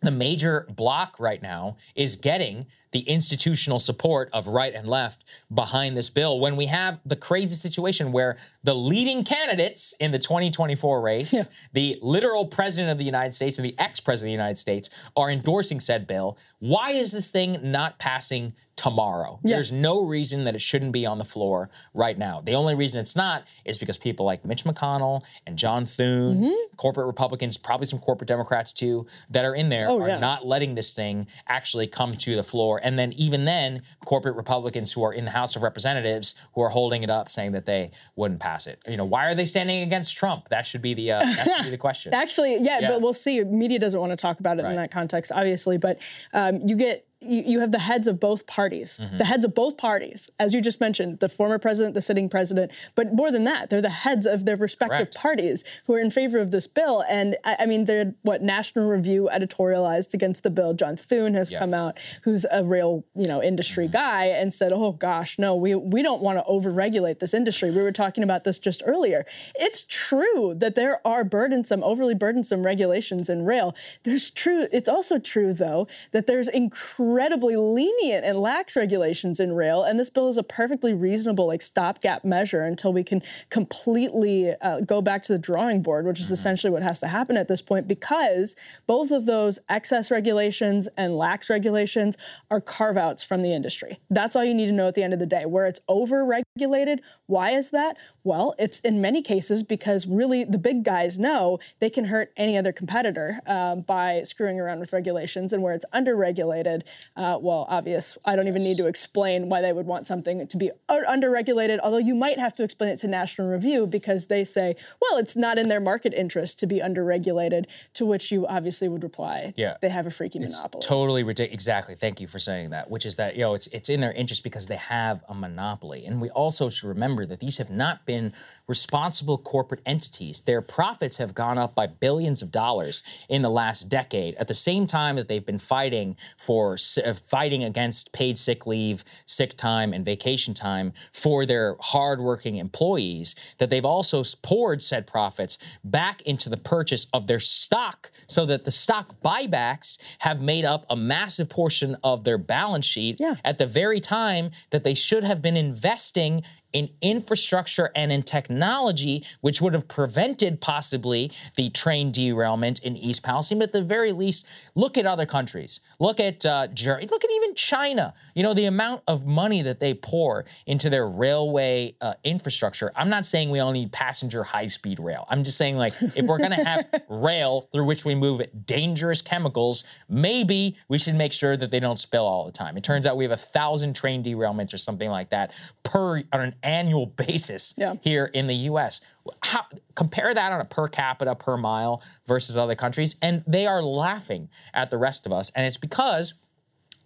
the major block right now is getting the institutional support of right and left behind this bill when we have the crazy situation where the leading candidates in the 2024 race, yeah. the literal president of the United States and the ex president of the United States, are endorsing said bill. Why is this thing not passing tomorrow. Yeah. There's no reason that it shouldn't be on the floor right now. The only reason it's not is because people like Mitch McConnell and John Thune, mm-hmm. corporate Republicans, probably some corporate Democrats too, that are in there oh, are yeah. not letting this thing actually come to the floor. And then even then, corporate Republicans who are in the House of Representatives who are holding it up saying that they wouldn't pass it. You know, why are they standing against Trump? That should be the uh, that should be the question. Actually, yeah, yeah, but we'll see. Media doesn't want to talk about it right. in that context, obviously, but um, you get you, you have the heads of both parties, mm-hmm. the heads of both parties, as you just mentioned, the former president, the sitting president, but more than that, they're the heads of their respective Correct. parties who are in favor of this bill. And I, I, mean, they're what National Review editorialized against the bill. John Thune has yep. come out, who's a real you know industry mm-hmm. guy, and said, "Oh gosh, no, we we don't want to overregulate this industry." We were talking about this just earlier. It's true that there are burdensome, overly burdensome regulations in rail. There's true. It's also true though that there's incredible incredibly lenient and lax regulations in rail, and this bill is a perfectly reasonable like stopgap measure until we can completely uh, go back to the drawing board, which is mm-hmm. essentially what has to happen at this point, because both of those excess regulations and lax regulations are carve outs from the industry. That's all you need to know at the end of the day. Where it's over regulated, why is that? Well, it's in many cases because really the big guys know they can hurt any other competitor um, by screwing around with regulations, and where it's underregulated, uh, well, obvious. I don't even need to explain why they would want something to be underregulated, although you might have to explain it to National Review because they say, well, it's not in their market interest to be underregulated, to which you obviously would reply, yeah. they have a freaking it's monopoly. Totally ridiculous. Exactly. Thank you for saying that, which is that, you know, it's, it's in their interest because they have a monopoly. And we also should remember that these have not been responsible corporate entities. Their profits have gone up by billions of dollars in the last decade at the same time that they've been fighting for uh, fighting against paid sick leave, sick time and vacation time for their hardworking employees that they've also poured said profits back into the purchase of their stock so that the stock buybacks have made up a massive portion of their balance sheet yeah. at the very time that they should have been investing in infrastructure and in technology, which would have prevented possibly the train derailment in East Palestine. But at the very least, look at other countries. Look at uh, Germany. Look at even China. You know, the amount of money that they pour into their railway uh, infrastructure. I'm not saying we all need passenger high speed rail. I'm just saying, like, if we're going to have rail through which we move dangerous chemicals, maybe we should make sure that they don't spill all the time. It turns out we have a thousand train derailments or something like that per on an annual basis yeah. here in the US. How, compare that on a per capita per mile versus other countries, and they are laughing at the rest of us. And it's because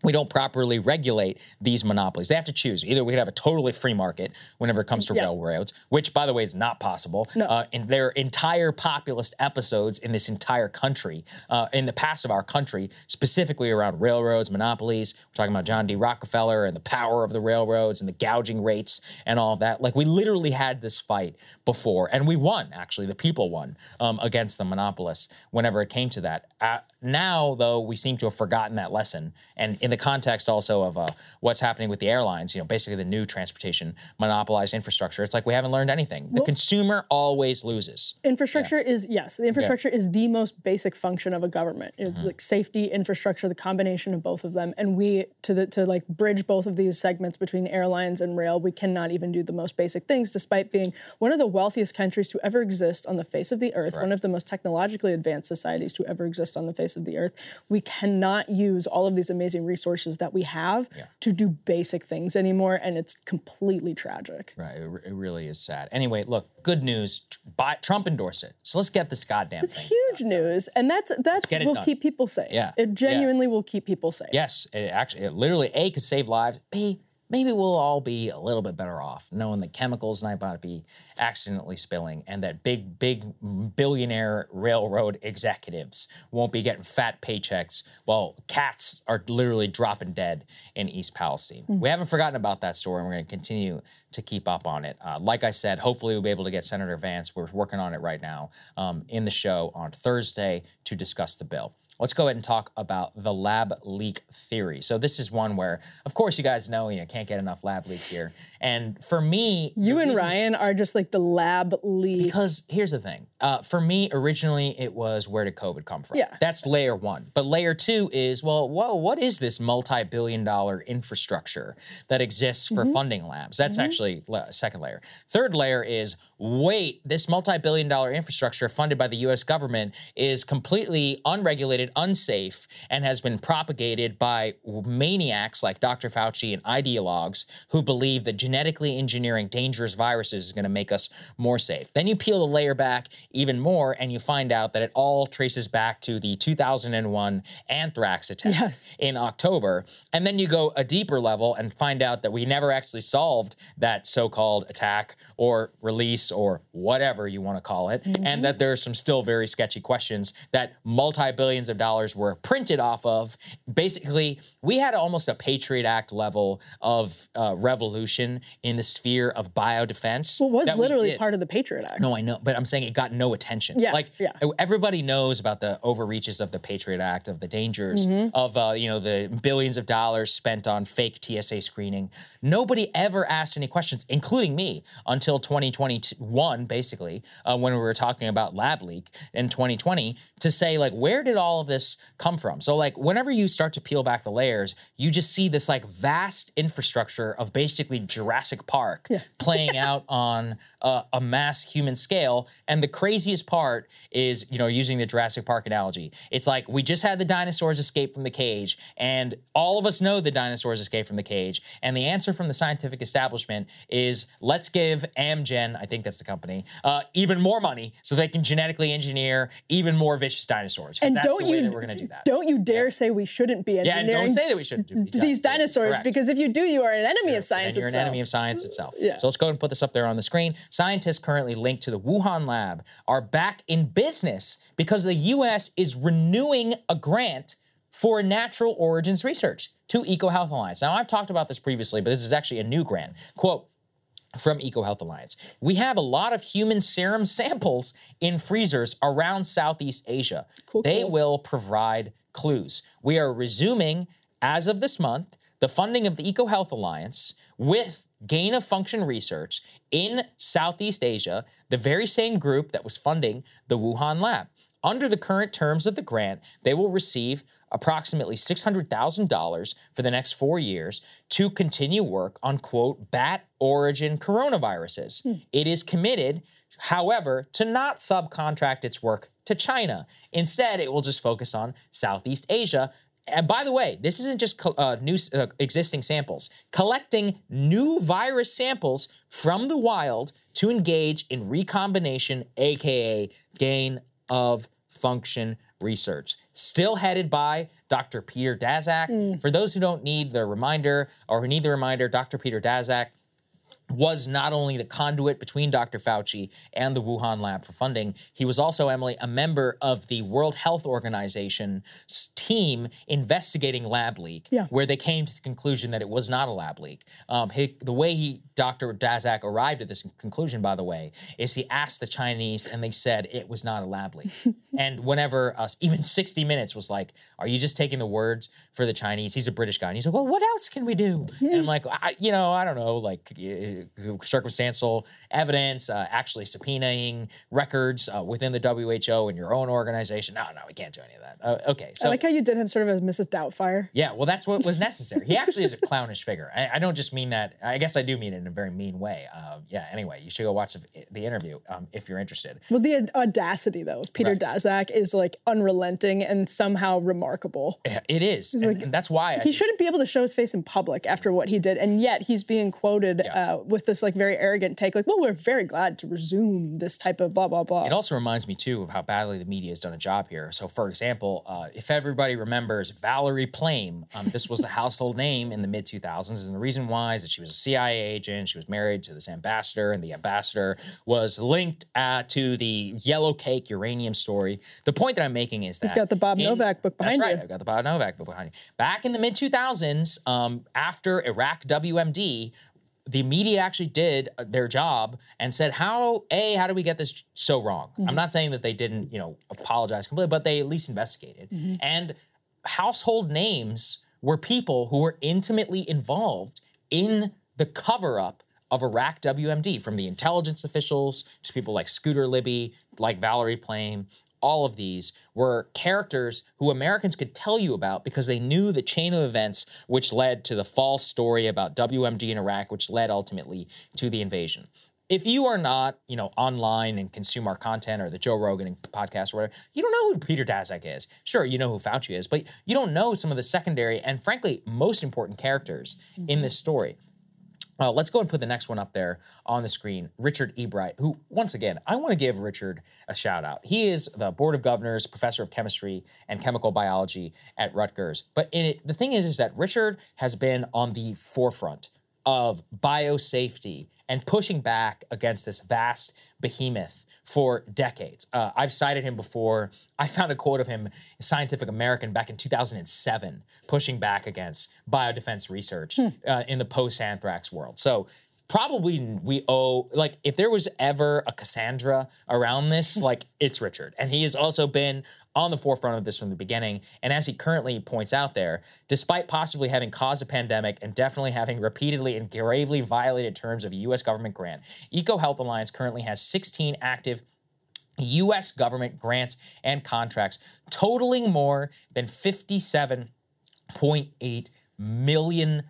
we don't properly regulate these monopolies. They have to choose. Either we could have a totally free market whenever it comes to yeah. railroads, which, by the way, is not possible. No. Uh, in their entire populist episodes in this entire country, uh, in the past of our country, specifically around railroads, monopolies. We're talking about John D. Rockefeller and the power of the railroads and the gouging rates and all of that. Like, we literally had this fight before, and we won, actually. The people won um, against the monopolists whenever it came to that. Uh, now, though, we seem to have forgotten that lesson. And in the context also of uh, what's happening with the airlines, you know, basically the new transportation monopolized infrastructure, it's like we haven't learned anything. The well, consumer always loses. Infrastructure yeah. is, yes, the infrastructure yeah. is the most basic function of a government. Mm-hmm. Like safety, infrastructure, the combination of both of them. And we, to, the, to like bridge both of these segments between airlines and rail, we cannot even do the most basic things despite being one of the wealthiest countries to ever exist on the face of the earth, right. one of the most technologically advanced societies to ever exist on the face of the earth. We cannot use all of these amazing resources that we have yeah. to do basic things anymore, and it's completely tragic. Right, it, it really is sad. Anyway, look, good news. Trump endorsed it, so let's get this goddamn. It's huge news, and that's that's will done. keep people safe. Yeah, it genuinely yeah. will keep people safe. Yes, it actually, it literally, a could save lives. B maybe we'll all be a little bit better off knowing that chemicals might not be accidentally spilling and that big, big billionaire railroad executives won't be getting fat paychecks while cats are literally dropping dead in East Palestine. Mm-hmm. We haven't forgotten about that story and we're going to continue to keep up on it. Uh, like I said, hopefully we'll be able to get Senator Vance, we're working on it right now, um, in the show on Thursday to discuss the bill. Let's go ahead and talk about the lab leak theory. So this is one where, of course, you guys know you know, can't get enough lab leak here. And for me, You and reason- Ryan are just like the lab lead. because here's the thing. Uh, for me, originally it was where did COVID come from? Yeah. That's layer one. But layer two is, well, whoa, what is this multi billion dollar infrastructure that exists for Mm-hmm. funding labs? That's actually la- second layer. Third layer is, wait, this multi billion dollar infrastructure funded by the US government is completely unregulated, unsafe, and has been propagated by maniacs like Dr. Fauci and ideologues who believe that genetically engineering dangerous viruses is going to make us more safe. Then you peel the layer back even more and you find out that it all traces back to the 2001 anthrax attack Yes. in October. And then you go a deeper level and find out that we never actually solved that so called attack or release or whatever you want to call it. And that there are some still very sketchy questions that multi billions of dollars were printed off of. Basically, we had almost a Patriot Act level of uh, revolution in the sphere of biodefense. Well, it was literally part of the Patriot Act. No, I know, but I'm saying it got no attention. Yeah, like yeah. everybody knows about the overreaches of the Patriot Act, of the dangers Mm-hmm. of uh, you know the billions of dollars spent on fake TSA screening. Nobody ever asked any questions, including me, until 2021, basically, uh, when we were talking about lab leak in 2020, to say like, where did all of this come from? So like, whenever you start to peel back the layers, you just see this like vast infrastructure of basically Jurassic Park playing out on uh, a mass human scale. And the craziest part is, you know, using the Jurassic Park analogy, it's like we just had the dinosaurs escape from the cage, and all of us know the dinosaurs escaped from the cage. And the answer from the scientific establishment is let's give Amgen, I think that's the company, uh, even more money so they can genetically engineer even more vicious dinosaurs. and that's don't the way you that we're going to do that. don't you dare say we shouldn't be yeah, and engineering don't say that we shouldn't do these dinosaurs Correct. because if you do, you are an enemy of science itself. Of science itself. Yeah. So let's go ahead and put this up there on the screen. Scientists currently linked to the Wuhan lab are back in business because the U.S. is renewing a grant for natural origins research to EcoHealth Alliance. Now, I've talked about this previously, but this is actually a new grant. Quote, from EcoHealth Alliance. We have a lot of human serum samples in freezers around Southeast Asia. they will provide clues. We are resuming, as of this month, the funding of the EcoHealth Alliance with gain of function research in Southeast Asia, the very same group that was funding the Wuhan lab. Under the current terms of the grant, they will receive approximately $600,000 for the next four years to continue work on, quote, bat origin coronaviruses. Hmm. It is committed, however, to not subcontract its work to China. Instead, it will just focus on Southeast Asia. And by the way, this isn't just uh, new uh, existing samples. Collecting new virus samples from the wild to engage in recombination, aka gain of function research. Still headed by Dr. Peter Daszak. For those who don't need the reminder or who need the reminder, Dr. Peter Daszak was not only the conduit between Dr. Fauci and the Wuhan lab for funding, he was also, Emily, a member of the World Health Organization team investigating lab leak, Yeah. where they came to the conclusion that it was not a lab leak. Um, he, the way he, Dr. Daszak arrived at this conclusion, by the way, is he asked the Chinese and they said it was not a lab leak. and whenever us, even 60 Minutes was like, Are you just taking the words for the Chinese? He's a British guy. And he's like, Well, what else can we do? And I'm like, I, You know, I don't know, like uh, circumstantial evidence, uh, actually subpoenaing records uh, within the WHO and your own organization. No, no, we can't do any of that. Uh, okay. I So. like how you did him sort of as Mrs. Doubtfire. Yeah, well, that's what was necessary. He actually is a clownish figure. I, I don't just mean that. I guess I do mean it in a very mean way. Uh, yeah. Anyway, you should go watch the, the interview um, if you're interested. Well, the audacity though of Peter Right. Daszak is like unrelenting and somehow remarkable. Yeah, It is, and, and that's why I, He shouldn't be able to show his face in public after what he did, and yet he's being quoted uh, with this like very arrogant take, like, "Well, we're very glad to resume this type of blah blah blah." It also reminds me too of how badly the media has done a job here. So, for example, uh, if everybody remembers Valerie Plame, um, this was a household name in the mid 2000s, and the reason why is that she was a CIA agent. She was married to this ambassador, and the ambassador was linked uh, to the yellow cake uranium story. The point that I'm making is that You've got the Bob in- Novak book behind that's right. you. I've got the Bob Novak book behind you. Back in the mid 2000s, um, after Iraq WMD, the media actually did uh, their job and said, "How a how do we get this so wrong?" I'm not saying that they didn't, you know, apologize completely, but they at least investigated. And household names were people who were intimately involved in the cover-up of Iraq WMD, from the intelligence officials to people like Scooter Libby, like Valerie Plame. All of these were characters who Americans could tell you about because they knew the chain of events which led to the false story about WMD in Iraq, which led ultimately to the invasion. If you are not, you know, online and consume our content or the Joe Rogan podcast or whatever, you don't know who Peter Daszak is. Sure, you know who Fauci is, but you don't know some of the secondary and frankly most important characters in this story. Uh, let's go and put the next one up there on the screen. Richard Ebright, who, once again, I want to give Richard a shout out. He is the Board of Governors Professor of Chemistry and Chemical Biology at Rutgers. But it, the thing is, is that Richard has been on the forefront of biosafety and pushing back against this vast behemoth for decades. Uh, I've cited him before. I found a quote of him in Scientific American back in 2007, pushing back against biodefense research uh, in the post anthrax world. So, probably we owe, like, if there was ever a Cassandra around this, like, it's Richard. And he has also been on the forefront of this from the beginning. And as he currently points out there, despite possibly having caused a pandemic and definitely having repeatedly and gravely violated terms of a US government grant, EcoHealth Alliance currently has 16 active US government grants and contracts totaling more than $57.8 million.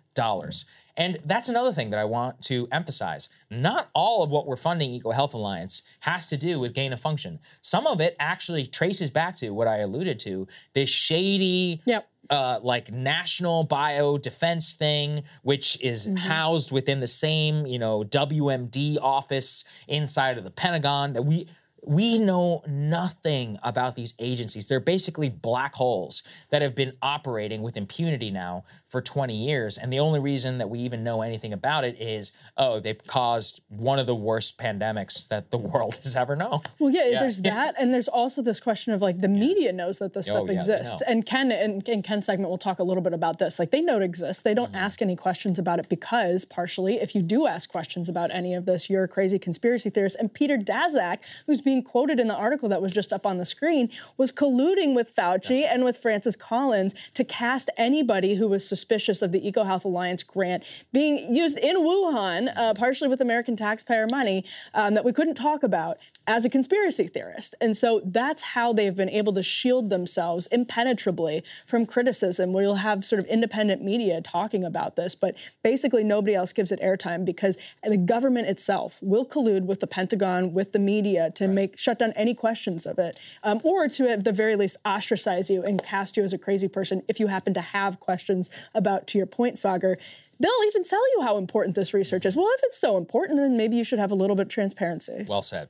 And that's another thing that I want to emphasize. Not all of what we're funding EcoHealth Alliance has to do with gain of function. Some of it actually traces back to what I alluded to this shady, Yep. uh, like national bio defense thing, which is housed within the same, you know, WMD office inside of the Pentagon. That we we know nothing about these agencies. They're basically black holes that have been operating with impunity now for 20 years. And the only reason that we even know anything about it is, oh, they've caused one of the worst pandemics that the world has ever known. Well, yeah, Yeah. there's that, and there's also this question of like the media knows that this Oh, stuff yeah, they exists, and Ken and in Ken's segment we'll talk a little bit about this. Like they know it exists, they don't Mm-hmm. ask any questions about it because partially, if you do ask questions about any of this, you're a crazy conspiracy theorist. And Peter Daszak, who's being quoted in the article that was just up on the screen, was colluding with Fauci and with Francis Collins to cast anybody who was suspicious of the EcoHealth Alliance grant being used in Wuhan, uh, partially with American taxpayer money, um, that we couldn't talk about as a conspiracy theorist. And so that's how they've been able to shield themselves impenetrably from criticism. We'll have sort of independent media talking about this, but basically nobody else gives it airtime because the government itself will collude with the Pentagon, with the media to make shut down any questions of it, um, or to at the very least ostracize you and cast you as a crazy person if you happen to have questions about, to your point, Saagar. They'll even tell you how important this research is. Well, if it's so important, then maybe you should have a little bit of transparency. Well said.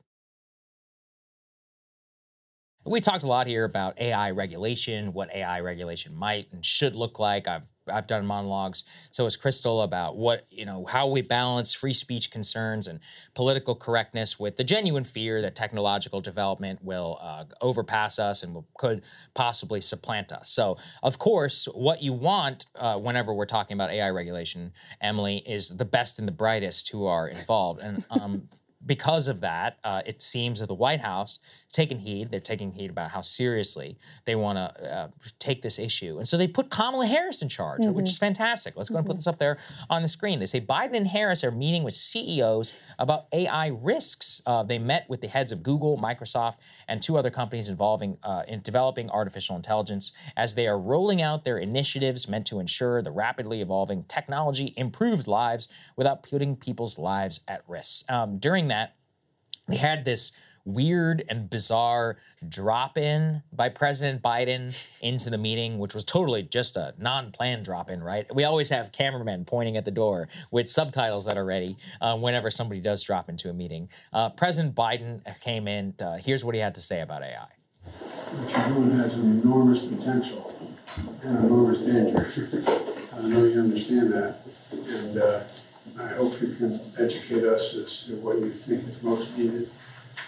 We talked a lot here about AI regulation, what AI regulation might and should look like. I've I've done monologues. So is Krystal about what you know how we balance free speech concerns and political correctness with the genuine fear that technological development will uh, overpass us and will, could possibly supplant us. So of course, what you want uh, whenever we're talking about AI regulation, Emily, is the best and the brightest who are involved. And um, because of that, uh, it seems that the White House is taking heed. They're taking heed about how seriously they want to uh, take this issue. And so they put Kamala Harris in charge, which is fantastic. Let's go and put this up there on the screen. They say Biden and Harris are meeting with CEOs about AI risks. Uh, they met with the heads of Google, Microsoft, and two other companies involving uh, in developing artificial intelligence as they are rolling out their initiatives meant to ensure the rapidly evolving technology improves lives without putting people's lives at risk. Um, during that, they had this weird and bizarre drop in by President Biden into the meeting, which was totally just a non planned drop in, right? We always have cameramen pointing at the door with subtitles that are ready uh, whenever somebody does drop into a meeting. Uh, President Biden came in. Uh, here's what he had to say about AI. What you're doing has an enormous potential and enormous danger. I know you understand that. And uh, I hope you can educate us as to what you think is most needed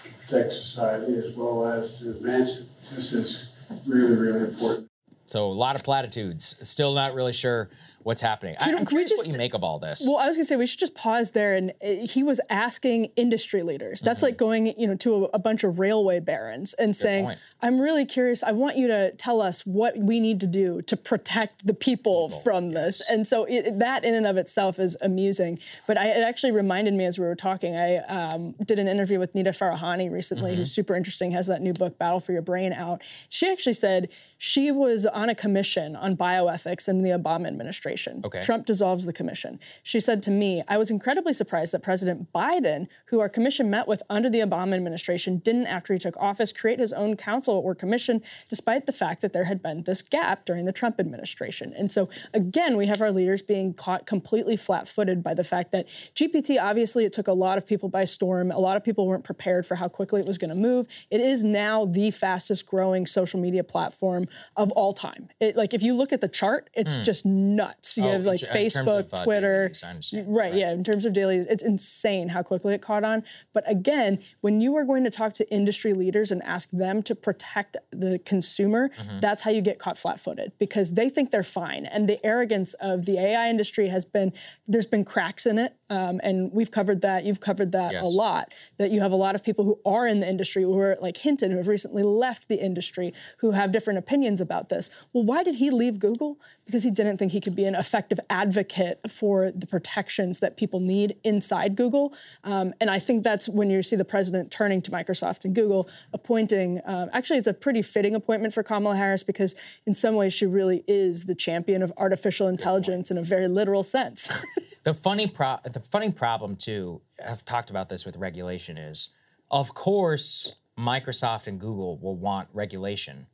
to protect society as well as to advance it. This is really, really important. So a lot of platitudes. Still not really sure what's happening. I, am curious what just- you make of all this. Well, I was gonna say we should just pause there. And uh, he was asking industry leaders. That's Mm-hmm. like going, you know, to a, a bunch of railway barons and saying, point. "I'm really curious. I want you to tell us what we need to do to protect the people, from this." And so it, that, in and of itself, is amusing. But I, it actually reminded me as we were talking. I um, did an interview with Nita Farahany recently, Mm-hmm. who's super interesting. Has that new book, Battle for Your Brain, out. She actually said she was on a commission on bioethics in the Obama administration. Okay. Trump dissolves the commission. She said to me, I was incredibly surprised that President Biden, who our commission met with under the Obama administration, didn't, after he took office, create his own council or commission, despite the fact that there had been this gap during the Trump administration. And so, again, we have our leaders being caught completely flat footed by the fact that GPT, obviously, it took a lot of people by storm. A lot of people weren't prepared for how quickly it was going to move. It is now the fastest growing social media platform of all time. It, like, if you look at the chart, it's hmm. just nuts. You. Oh, have like in Facebook, of, uh, Twitter. understand. Right, yeah. In terms of daily, it's insane how quickly it caught on. But again, when you are going to talk to industry leaders and ask them to protect the consumer, Mm-hmm. that's how you get caught flat-footed because they think they're fine. And the arrogance of the AI industry has been there's been cracks in it, um, and we've covered that. You've covered that a lot. That you have a lot of people who are in the industry who are like Hinton, who have recently left the industry, who have different opinions about this. Well, why did he leave Google? Because he didn't think he could be an effective advocate for the protections that people need inside Google. Um, and I think that's when you see the president turning to Microsoft and Google, appointing. Um, actually, it's a pretty fitting appointment for Kamala Harris because, in some ways, she really is the champion of artificial intelligence in a very literal sense. The funny pro- the funny problem too, I've talked about this with regulation is, of course, Microsoft and Google will want regulation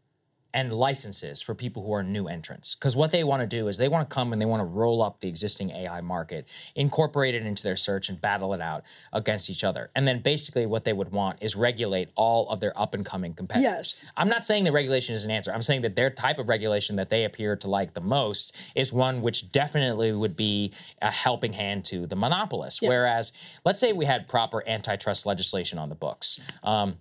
and licenses for people who are new entrants. Because what they want to do is they want to come and they want to roll up the existing AI market, incorporate it into their search and battle it out against each other. And then basically what they would want is regulate all of their up and coming competitors. Yes. I'm not saying that regulation is an answer. I'm saying that their type of regulation that they appear to like the most is one which definitely would be a helping hand to the monopolist. Whereas, let's say we had proper antitrust legislation on the books. Um,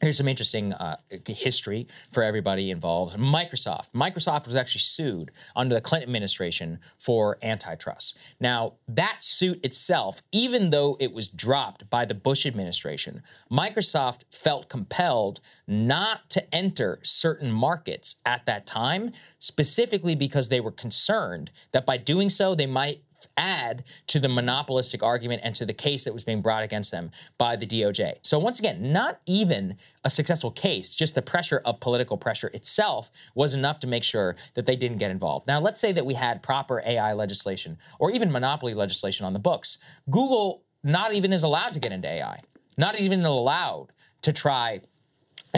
Here's some interesting uh, history for everybody involved. Microsoft. Microsoft was actually sued under the Clinton administration for antitrust. Now, that suit itself, even though it was dropped by the Bush administration, Microsoft felt compelled not to enter certain markets at that time, specifically because they were concerned that by doing so, they might add to the monopolistic argument and to the case that was being brought against them by the DOJ. So once again, not even a successful case, just the pressure of political pressure itself was enough to make sure that they didn't get involved. Now, let's say that we had proper AI legislation or even monopoly legislation on the books. Google not even is allowed to get into AI, not even allowed to try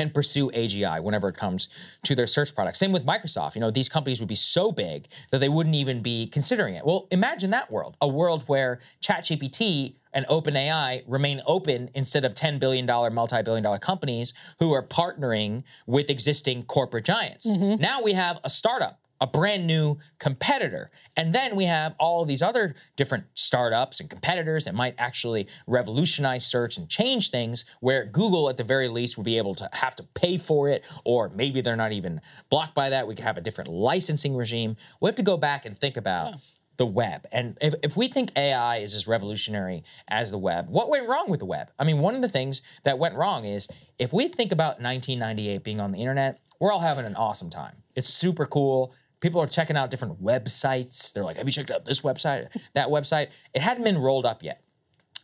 and pursue AGI whenever it comes to their search products. Same with Microsoft. You know, these companies would be so big that they wouldn't even be considering it. Well, imagine that world, a world where ChatGPT and OpenAI remain open instead of $10 billion, multi-billion dollar companies who are partnering with existing corporate giants. Mm-hmm. Now we have a startup a brand new competitor. And then we have all of these other different startups and competitors that might actually revolutionize search and change things, where Google, at the very least, would be able to have to pay for it, or maybe they're not even blocked by that. We could have a different licensing regime. We have to go back and think about. The web. And if, if we think AI is as revolutionary as the web, what went wrong with the web? I mean, one of the things that went wrong is if we think about 1998 being on the internet, we're all having an awesome time. It's super cool people are checking out different websites. They're like, "Have you checked out this website, that website?" It hadn't been rolled up yet.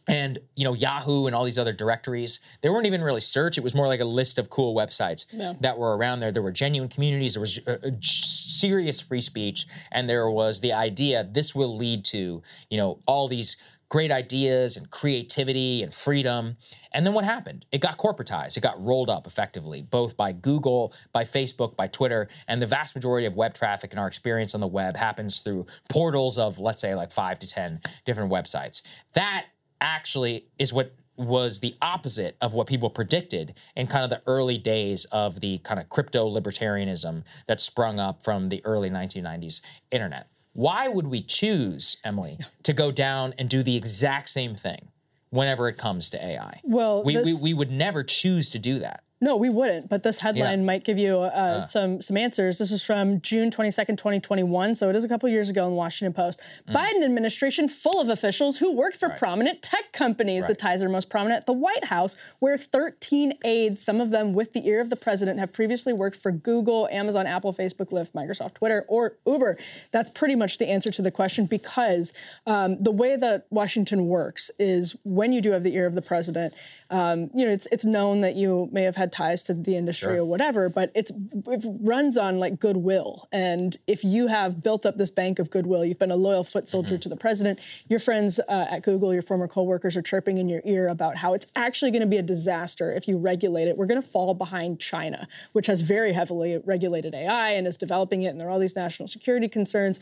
And you know, Yahoo and all these other directories, they weren't even really search. It was more like a list of cool websites Yeah. that were around there. There were genuine communities. There was uh, uh, serious free speech, and there was the idea this will lead to you know all these great ideas and creativity and freedom. And then what happened? It got corporatized. It got rolled up effectively, both by Google, by Facebook, by Twitter. And the vast majority of web traffic and our experience on the web happens through portals of, let's say, like five to 10 different websites. That actually is what was the opposite of what people predicted in kind of the early days of the kind of crypto libertarianism that sprung up from the early 1990s internet. Why would we choose, Emily, to go down and do the exact same thing whenever it comes to AI? Well, we, we, we would never choose to do that. No, we wouldn't. But this headline Yeah. might give you uh, some some answers. This is from June twenty second, twenty twenty one. So it is a couple years ago in the Washington Post. Mm. Biden administration full of officials who worked for prominent tech companies. The ties are most prominent at the White House, where thirteen aides, some of them with the ear of the president, have previously worked for Google, Amazon, Apple, Facebook, Lyft, Microsoft, Twitter, or Uber. That's pretty much the answer to the question because um, the way that Washington works is when you do have the ear of the president. Um, you know, it's it's known that you may have had ties to the industry Sure. or whatever, but it's it runs on like goodwill. And if you have built up this bank of goodwill, you've been a loyal foot soldier Mm-hmm. to the president. Your friends uh, at Google, your former coworkers, are chirping in your ear about how it's actually going to be a disaster if you regulate it. We're going to fall behind China, which has very heavily regulated AI and is developing it, and there are all these national security concerns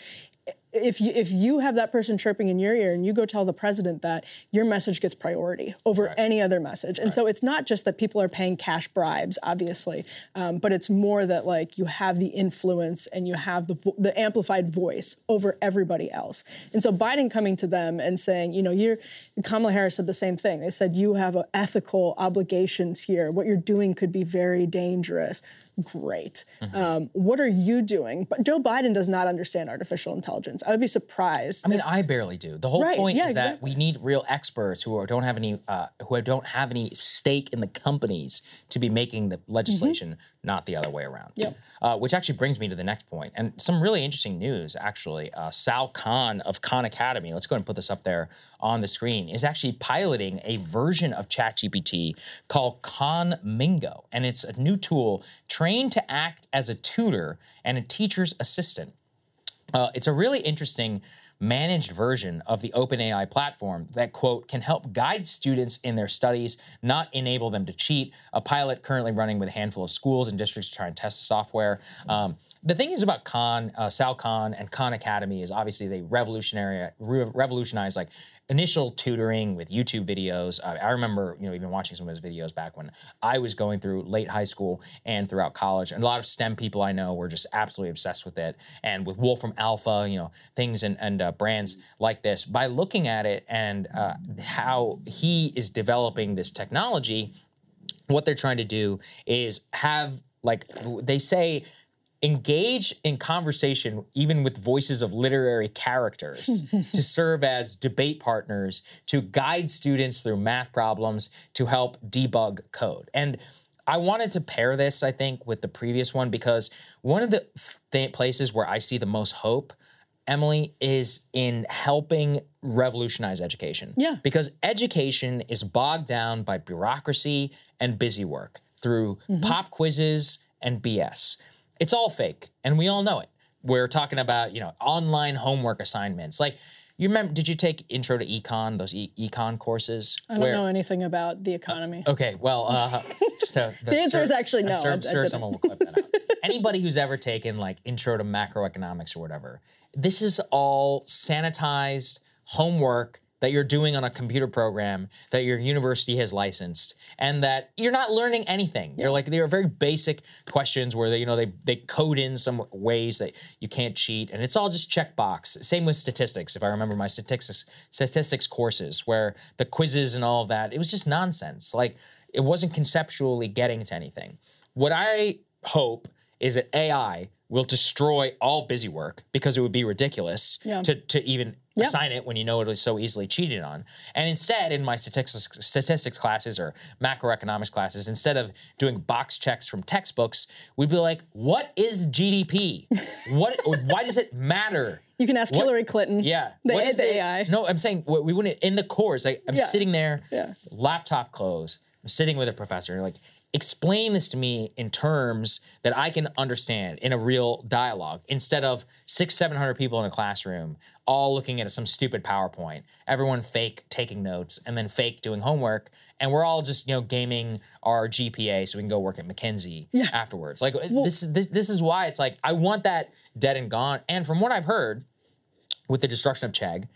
if you if you have that person chirping in your ear and you go tell the president that your message gets priority over any other message. And so it's not just that people are paying cash bribes obviously um, but it's more that like you have the influence and you have the vo- the amplified voice over everybody else. And so biden coming to them and saying you know you're kamala harris said the same thing. They said you have ethical obligations here. What you're doing could be very dangerous. Great. Um, what are you doing? But Joe Biden does not understand artificial intelligence. I would be surprised. I mean, if- I barely do. The whole Right, point yeah, is that exactly. we need real experts who are, don't have any uh, who don't have any stake in the companies to be making the legislation, not the other way around. Mm-hmm. Yep. Uh, which actually brings me to the next point, and some really interesting news. Actually, uh, Sal Khan of Khan Academy. Let's go ahead and put this up there on the screen. Is actually piloting a version of ChatGPT called Khanmigo, and it's a new tool trained to act as a tutor and a teacher's assistant. Uh, it's a really interesting managed version of the OpenAI platform that, quote, can help guide students in their studies, not enable them to cheat. A pilot currently running with a handful of schools and districts to try and test the software. Um, the thing is about Khan, uh, Sal Khan and Khan Academy is obviously they revolutionary, re- revolutionize like initial tutoring with YouTube videos. Uh, I remember, you know, even watching some of his videos back when I was going through late high school and throughout college. And a lot of STEM people I know were just absolutely obsessed with it. And with Wolfram Alpha, you know, things and, and uh, brands like this. By looking at it and uh, how he is developing this technology, what they're trying to do is have like they say engage in conversation even with voices of literary characters to serve as debate partners to guide students through math problems to help debug code and I wanted to pair this, I think, with the previous one because one of the th- places where I see the most hope, Emily, is in helping revolutionize education. Yeah. Because education is bogged down by bureaucracy and busy work through mm-hmm. pop quizzes and BS. It's all fake, and we all know it. We're talking about, you know, online homework assignments. Like, you remember, did you take intro to econ, those e- econ courses? I don't know anything about the economy. Okay, well, uh, so The answer is actually uh, no, Sir, I- I sir, someone will clip that out. Anybody who's ever taken like intro to macroeconomics or whatever, this is all sanitized homework that you're doing on a computer program that your university has licensed and that you're not learning anything. You're like they're very basic questions where they you know they they code in some ways that you can't cheat and it's all just checkbox. Same with statistics. If I remember my statistics statistics courses where the quizzes and all of that, it was just nonsense. Like it wasn't conceptually getting to anything. What I hope is that AI will destroy all busy work because it would be ridiculous Yeah. to, to even Yeah. assign it when you know it is so easily cheated on. And instead, in my statistics statistics classes or macroeconomics classes, instead of doing box checks from textbooks, we'd be like, "What is GDP? what? Why does it matter?" You can ask What- Hillary Clinton. Yeah. What is the AI. No, I'm saying we wouldn't in the course. Like I'm Yeah. sitting there, laptop closed. I'm sitting with a professor, like, explain this to me in terms that I can understand in a real dialogue instead of six, seven hundred people in a classroom all looking at some stupid PowerPoint, everyone fake taking notes and then fake doing homework. And we're all just, you know, gaming our GPA so we can go work at McKinsey Yeah. afterwards. Like uh, this, this, this is why it's like I want that dead and gone. And from what I've heard, with the destruction of Chegg,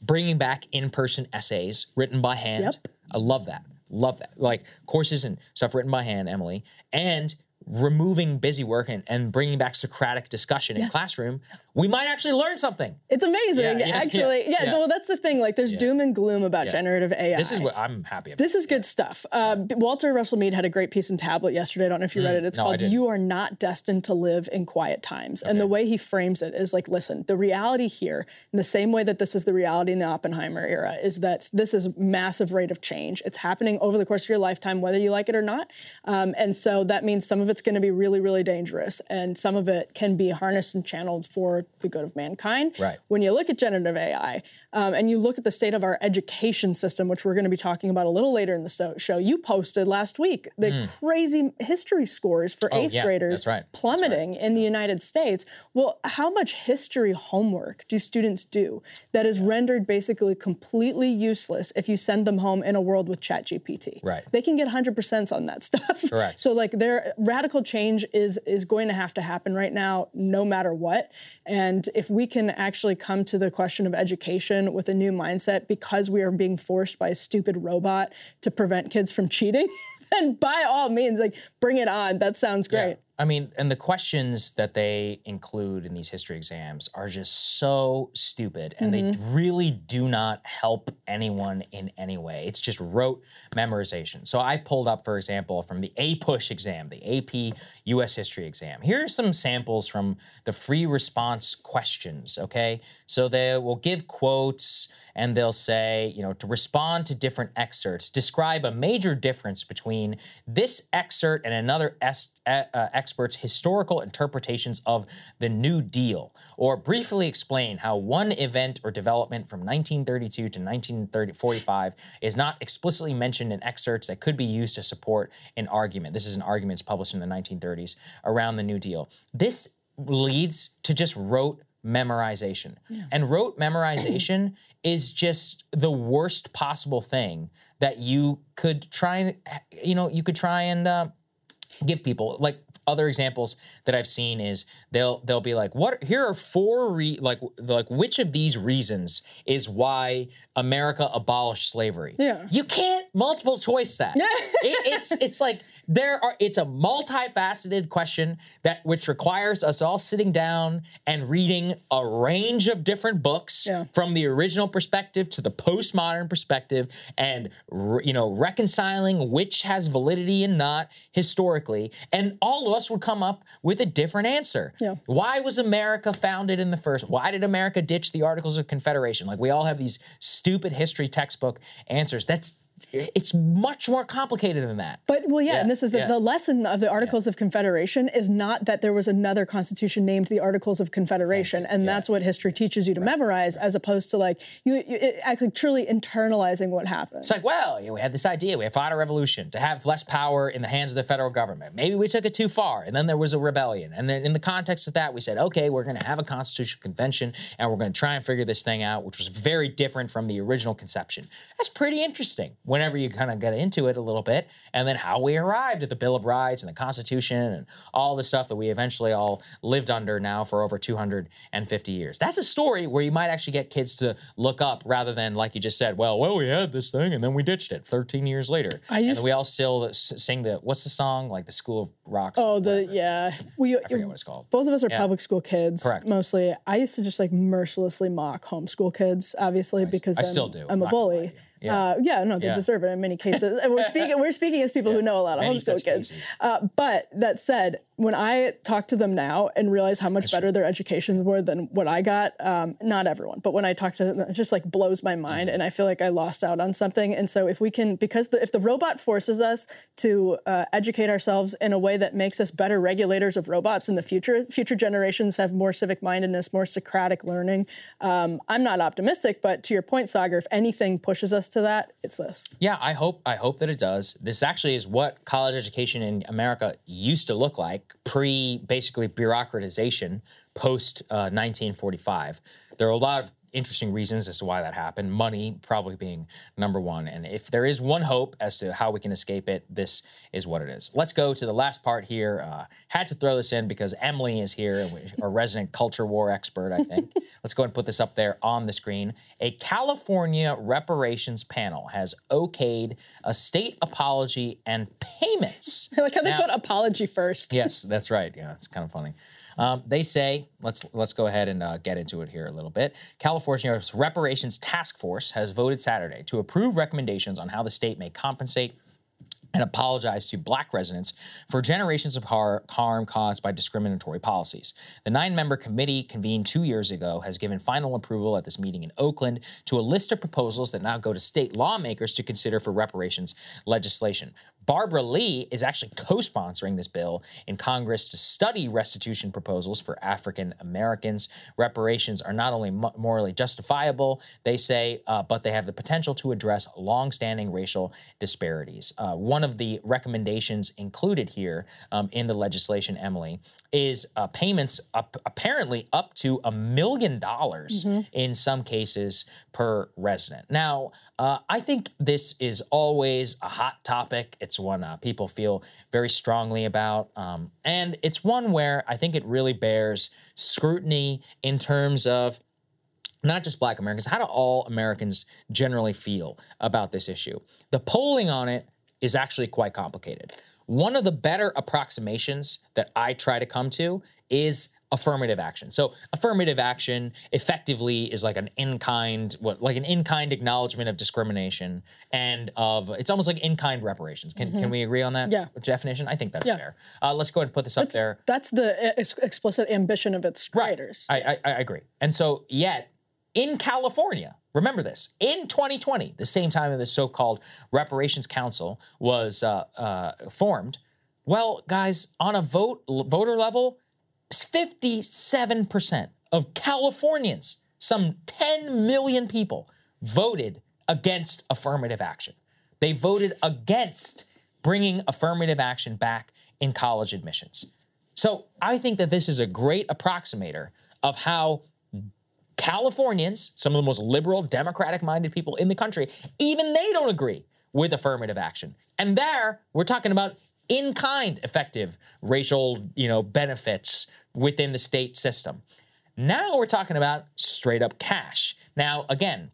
bringing back in-person essays written by hand. Yep. I love that. Love that. Like courses and stuff written by hand, Emily, and removing busy work and, and bringing back Socratic discussion in classroom we might actually learn something. It's amazing, Yeah, yeah, actually. yeah, Yeah, well, that's the thing. Like, there's doom and gloom about generative AI. This is what I'm happy about. This is good stuff. Uh, Walter Russell Mead had a great piece in Tablet yesterday. I don't know if you read Mm, it. It's no, called. You Are Not Destined to Live in Quiet Times. And the way he frames it is like, listen, the reality here, in the same way that this is the reality in the Oppenheimer era, is that this is massive rate of change. It's happening over the course of your lifetime, whether you like it or not. Um, and so that means some of it's going to be really, really dangerous. And some of it can be harnessed and channeled for the good of mankind. Right. When you look at generative AI um, and you look at the state of our education system, which we're going to be talking about a little later in the show, you posted last week the Mm. crazy history scores for Oh, eighth yeah, graders right, plummeting in the United States. Well, how much history homework do students do that is rendered basically completely useless if you send them home in a world with ChatGPT? Right. They can get 100% on that stuff. Correct. So like their radical change is is going to have to happen right now no matter what. And if we can actually come to the question of education with a new mindset because we are being forced by a stupid robot to prevent kids from cheating, then by all means like bring it on. That sounds great. I mean, and the questions that they include in these history exams are just so stupid and they Mhm. really do not help anyone in any way. It's just rote memorization. So I've pulled up, for example, from the APUSH exam, the AP US History exam. Here are some samples from the free response questions, okay? So they will give quotes and they'll say, you know, to respond to different excerpts, describe a major difference between this excerpt and another es- uh, expert's historical interpretations of the New Deal, or briefly explain how one event or development from 1932 to 1945 is not explicitly mentioned in excerpts that could be used to support an argument. This is an argument published in the 1930s around the New Deal. This leads to just rote memorization. And rote memorization is just the worst possible thing that you could try and, you know, you could try and uh, give people. Like other examples that I've seen is they'll they'll be like, what? Here are four re- like like which of these reasons is why America abolished slavery? Yeah. You can't multiple choice that. It- it's it's like there are it's a multifaceted question that which requires us all sitting down and reading a range of different books from the original perspective to the postmodern perspective and you know reconciling which has validity and not historically. And all of us would come up with a different answer. Yeah. why was america founded in the first why did america ditch the articles of confederation? Like we all have these stupid history textbook answers. That's it's much more complicated than that But well, yeah, and this is the, yeah. the lesson of the Articles of Confederation is not that there was another constitution named the Articles of Confederation, and that's what history teaches you to memorize, as opposed to like you, you it, actually truly internalizing what happened. It's like, well, we had this idea, we fought a revolution to have less power in the hands of the federal government. Maybe we took it too far, and then there was a rebellion. And then in the context of that, we said, okay, we're going to have a constitutional convention, and we're going to try and figure this thing out, which was very different from the original conception. That's pretty interesting whenever you kind of get into it a little bit. And then how we arrived at the Bill of Rights and the Constitution and all the stuff that we eventually all lived under now for over 250 years. That's a story where you might actually get kids to look up rather than, like you just said, well, well, we had this thing and then we ditched it 13 years later. I used- then we all still sing the, what's the song? Like the School of Rocks. Oh, the yeah. We, I forget what it's called. Both of us are Yeah. public school kids, Correct. mostly. I used to just like mercilessly mock homeschool kids, obviously, because I I'm, still do, I'm a not gonna bully. Yeah. Uh, yeah, no, they Yeah. deserve it in many cases. And we're speaking, we're speaking as people who know a lot of Many homeschool kids. Uh, but that said, when I talk to them now and realize how much better their educations were than what I got, um, not everyone, but when I talk to them, it just like blows my mind, and I feel like I lost out on something. And so, if we can, because the, if the robot forces us to uh, educate ourselves in a way that makes us better regulators of robots in the future, future generations have more civic mindedness, more Socratic learning. Um, I'm not optimistic, but to your point, Saagar, if anything pushes us to that, it's this. Yeah, I hope I hope that it does. This actually is what college education in America used to look like pre basically bureaucratization post uh, 1945. There are a lot of interesting reasons as to why that happened. Money probably being number one. And if there is one hope as to how we can escape it, this is what it is. Let's go to the last part here. Uh, had to throw this in because Emily is here, our resident culture war expert, I think. Let's go and put this up there on the screen. A California reparations panel has okayed a state apology and payments. I like how they Now- put apology first. Yes, that's right. Yeah, it's kind of funny. Um, they say, let's let's go ahead and uh, get into it here a little bit. California's Reparations Task Force has voted Saturday to approve recommendations on how the state may compensate and apologize to black residents for generations of har- harm caused by discriminatory policies. The nine member committee, convened two years ago, has given final approval at this meeting in Oakland to a list of proposals that now go to state lawmakers to consider for reparations legislation. Barbara Lee is actually co sponsoring this bill in Congress to study restitution proposals for African Americans. Reparations are not only morally justifiable, they say, uh, but they have the potential to address longstanding racial disparities. Uh, one of the recommendations included here um, in the legislation, Emily, is uh, payments up, apparently up to a million dollars in some cases per resident. Now, uh, I think this is always a hot topic. It's one uh, people feel very strongly about. Um, and it's one where I think it really bears scrutiny in terms of not just black Americans, how do all Americans generally feel about this issue? The polling on it is actually quite complicated. One of the better approximations that I try to come to is affirmative action. So affirmative action effectively is like an in-kind what like an in-kind acknowledgement of discrimination and of it's almost like in-kind reparations. Can can Mhm. we agree on that Yeah. definition? I think that's Yeah. fair. Uh, let's go ahead and put this up there. That's the uh, ex- explicit ambition of its creators. I, I, I agree. And so, yet in California, remember this, in 2020, the same time that the so called Reparations Council was uh, uh, formed, well, guys, on a vote voter level, 57% of Californians, some 10 million people, voted against affirmative action. They voted against bringing affirmative action back in college admissions. So I think that this is a great approximator of how Californians, some of the most liberal, democratic minded people in the country, even they don't agree with affirmative action. And there, we're talking about in kind effective racial, you know, benefits within the state system. Now we're talking about straight up cash. Now, again,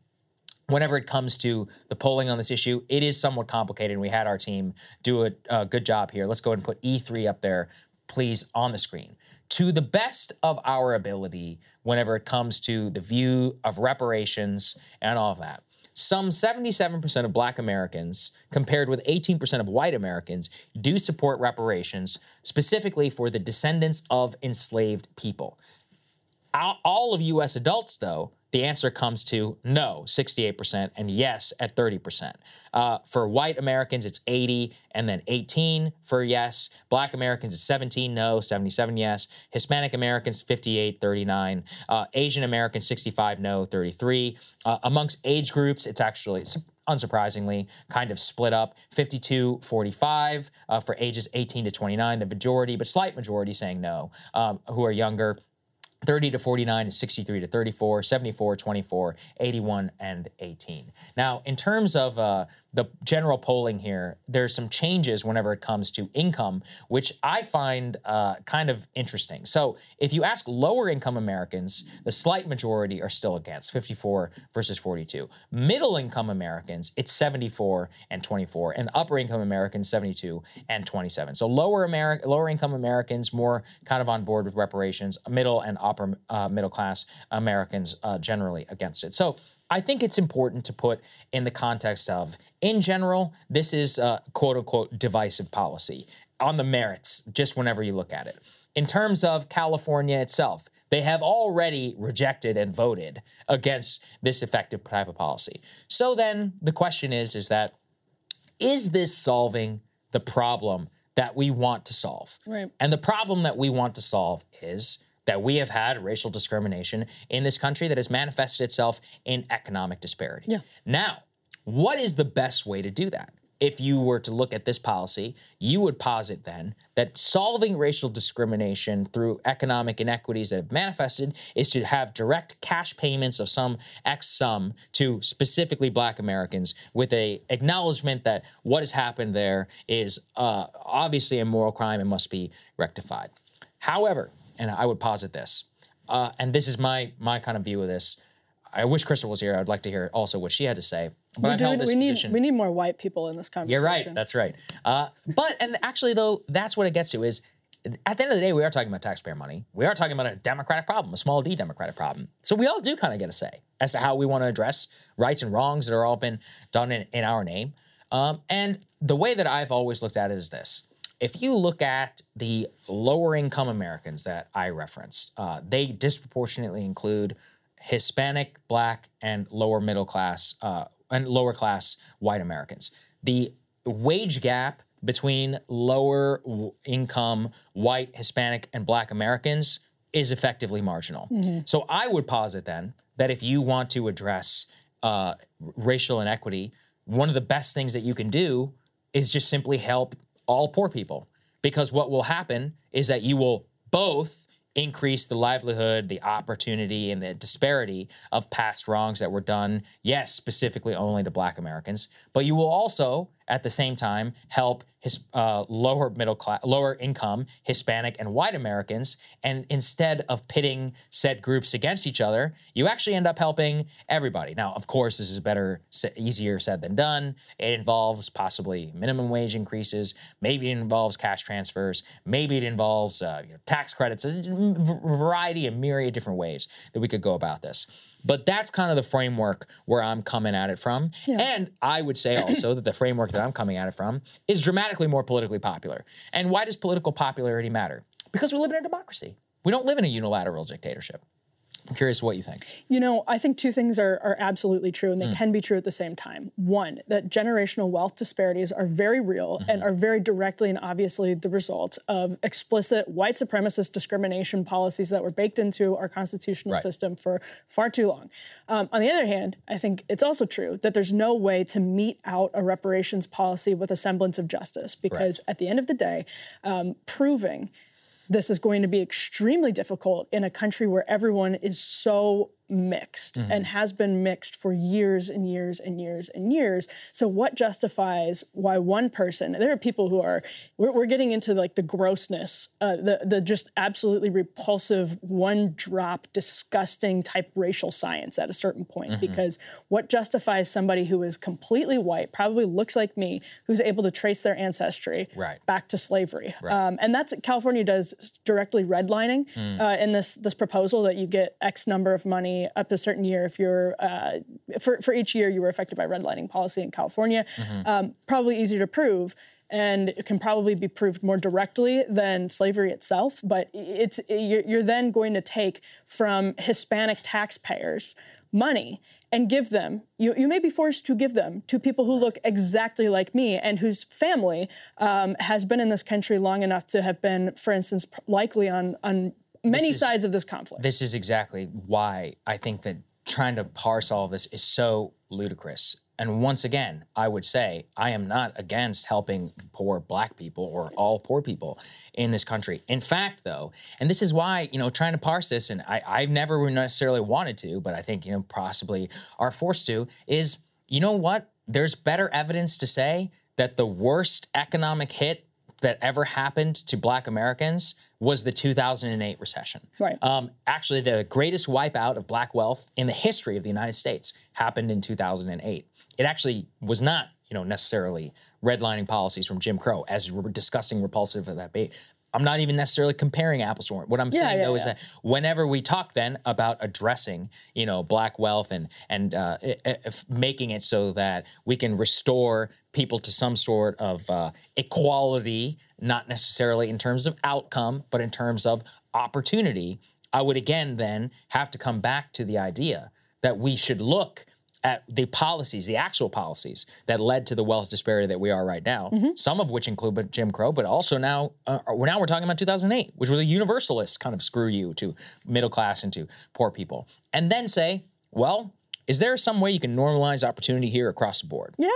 whenever it comes to the polling on this issue, it is somewhat complicated. And we had our team do a, a good job here. Let's go ahead and put E3 up there, please, on the screen. To the best of our ability, whenever it comes to the view of reparations and all of that, some 77% of black Americans, compared with 18% of white Americans, do support reparations, specifically for the descendants of enslaved people. All- of US adults, though, the answer comes to no, 68%, and yes at 30%. Uh, for white Americans, it's 80 and then 18 for yes. Black Americans, it's 17 no, 77 yes. Hispanic Americans, 58, 39. Uh, Asian Americans, 65 no, 33. Uh, amongst age groups, it's actually unsurprisingly kind of split up 52 45 uh, for ages 18 to 29 the majority but slight majority saying no um, who are younger 30 to 49 is 63 to 34, 74, 24, 81, and 18. Now, in terms of uh, the general polling here, there's some changes whenever it comes to income, which I find uh, kind of interesting. So, if you ask lower income Americans, the slight majority are still against 54 versus 42. Middle income Americans, it's 74 and 24, and upper income Americans, 72 and 27. So, lower Ameri- lower income Americans more kind of on board with reparations, middle and upper uh, middle class Americans uh, generally against it. So, I think it's important to put in the context of, in general, this is uh, quote unquote divisive policy on the merits, just whenever you look at it. In terms of California itself, they have already rejected and voted against this effective type of policy. So then the question is, is that is this solving the problem that we want to solve? Right. And the problem that we want to solve is that we have had racial discrimination in this country that has manifested itself in economic disparity. Yeah. Now, what is the best way to do that? If you were to look at this policy, you would posit then that solving racial discrimination through economic inequities that have manifested is to have direct cash payments of some X sum to specifically Black Americans with a acknowledgement that what has happened there is uh, obviously a moral crime and must be rectified. However, and I would posit this, uh, and this is my my kind of view of this. I wish Krystal was here. I'd like to hear also what she had to say. But we, I've held this we need we need more white people in this conversation. You're right. That's right. Uh, but and actually, though, that's what it gets to is at the end of the day, we are talking about taxpayer money. We are talking about a democratic problem, a small d democratic problem. So we all do kind of get a say as to how we want to address rights and wrongs that are all been done in, in our name. Um, and the way that I've always looked at it is this. If you look at the lower income Americans that I referenced, uh, they disproportionately include Hispanic, Black, and lower middle class uh, and lower class white Americans. The wage gap between lower w- income white, Hispanic, and Black Americans is effectively marginal. So I would posit then that if you want to address uh, racial inequity, one of the best things that you can do is just simply help all poor people. Because what will happen is that you will both increase the livelihood, the opportunity, and the disparity of past wrongs that were done, yes, specifically only to Black Americans, but you will also, at the same time, help his uh, lower middle class, lower income Hispanic and white Americans. And instead of pitting said groups against each other, you actually end up helping everybody. Now, of course, this is better, easier said than done. It involves possibly minimum wage increases. Maybe it involves cash transfers. Maybe it involves uh, you know, tax credits, a variety, a myriad different ways that we could go about this. But that's kind of the framework where I'm coming at it from. And I would say also that the framework that I'm coming at it from is dramatically more politically popular. And why does political popularity matter? Because we live in a democracy. We don't live in a unilateral dictatorship. I'm curious what you think. You know, I think two things are, are absolutely true, and they Mm. can be true at the same time. One, that generational wealth disparities are very real Mm-hmm. and are very directly and obviously the result of explicit white supremacist discrimination policies that were baked into our constitutional Right. system for far too long. Um, on the other hand, I think it's also true that there's no way to mete out a reparations policy with a semblance of justice because at the end of the day, um, proving this is going to be extremely difficult in a country where everyone is so mixed Mm-hmm. and has been mixed for years and years and years and years. So, what justifies why one person? There are people who are we're, we're getting into like the grossness, uh, the the just absolutely repulsive, one drop, disgusting type racial science at a certain point. Mhm. Because what justifies somebody who is completely white, probably looks like me, who's able to trace their ancestry Right. back to slavery. Right. Um, and that's California does directly redlining Mm. uh, in this this proposal that you get X number of money up to a certain year if you're uh, for for each year you were affected by redlining policy in California. Mhm. Um, probably easier to prove. And it can probably be proved more directly than slavery itself, but it's you're, you're then going to take from Hispanic taxpayers money and give them you, you may be forced to give them to people who look exactly like me and whose family um, has been in this country long enough to have been for instance likely on on many is- sides of this conflict This is exactly why I think that trying to parse all of this is so ludicrous. And once again, I would say I am not against helping poor black people or all poor people in this country. In fact, though, and this is why, you know, trying to parse this, and I, I've never necessarily wanted to, but I think, you know, possibly are forced to, is you know what? There's better evidence to say that the worst economic hit that ever happened to black Americans was the 2008 recession. Right. Um, actually, the greatest wipeout of black wealth in the history of the United States happened in 2008. It actually was not, you know, necessarily redlining policies from Jim Crow, as we're repulsive of that be. I'm not even necessarily comparing apples to oranges. What I'm Yeah, saying yeah, though is that whenever we talk then about addressing, you know, black wealth and and uh, i- i- if making it so that we can restore people to some sort of uh, equality, not necessarily in terms of outcome, but in terms of opportunity, I would again then have to come back to the idea that we should look at the policies, the actual policies that led to the wealth disparity that we are right now. Some of which include Jim Crow, but also now uh, we're now we're talking about 2008, which was a universalist kind of screw you to middle class and to poor people, and then say, well, is there some way you can normalize opportunity here across the board? yeah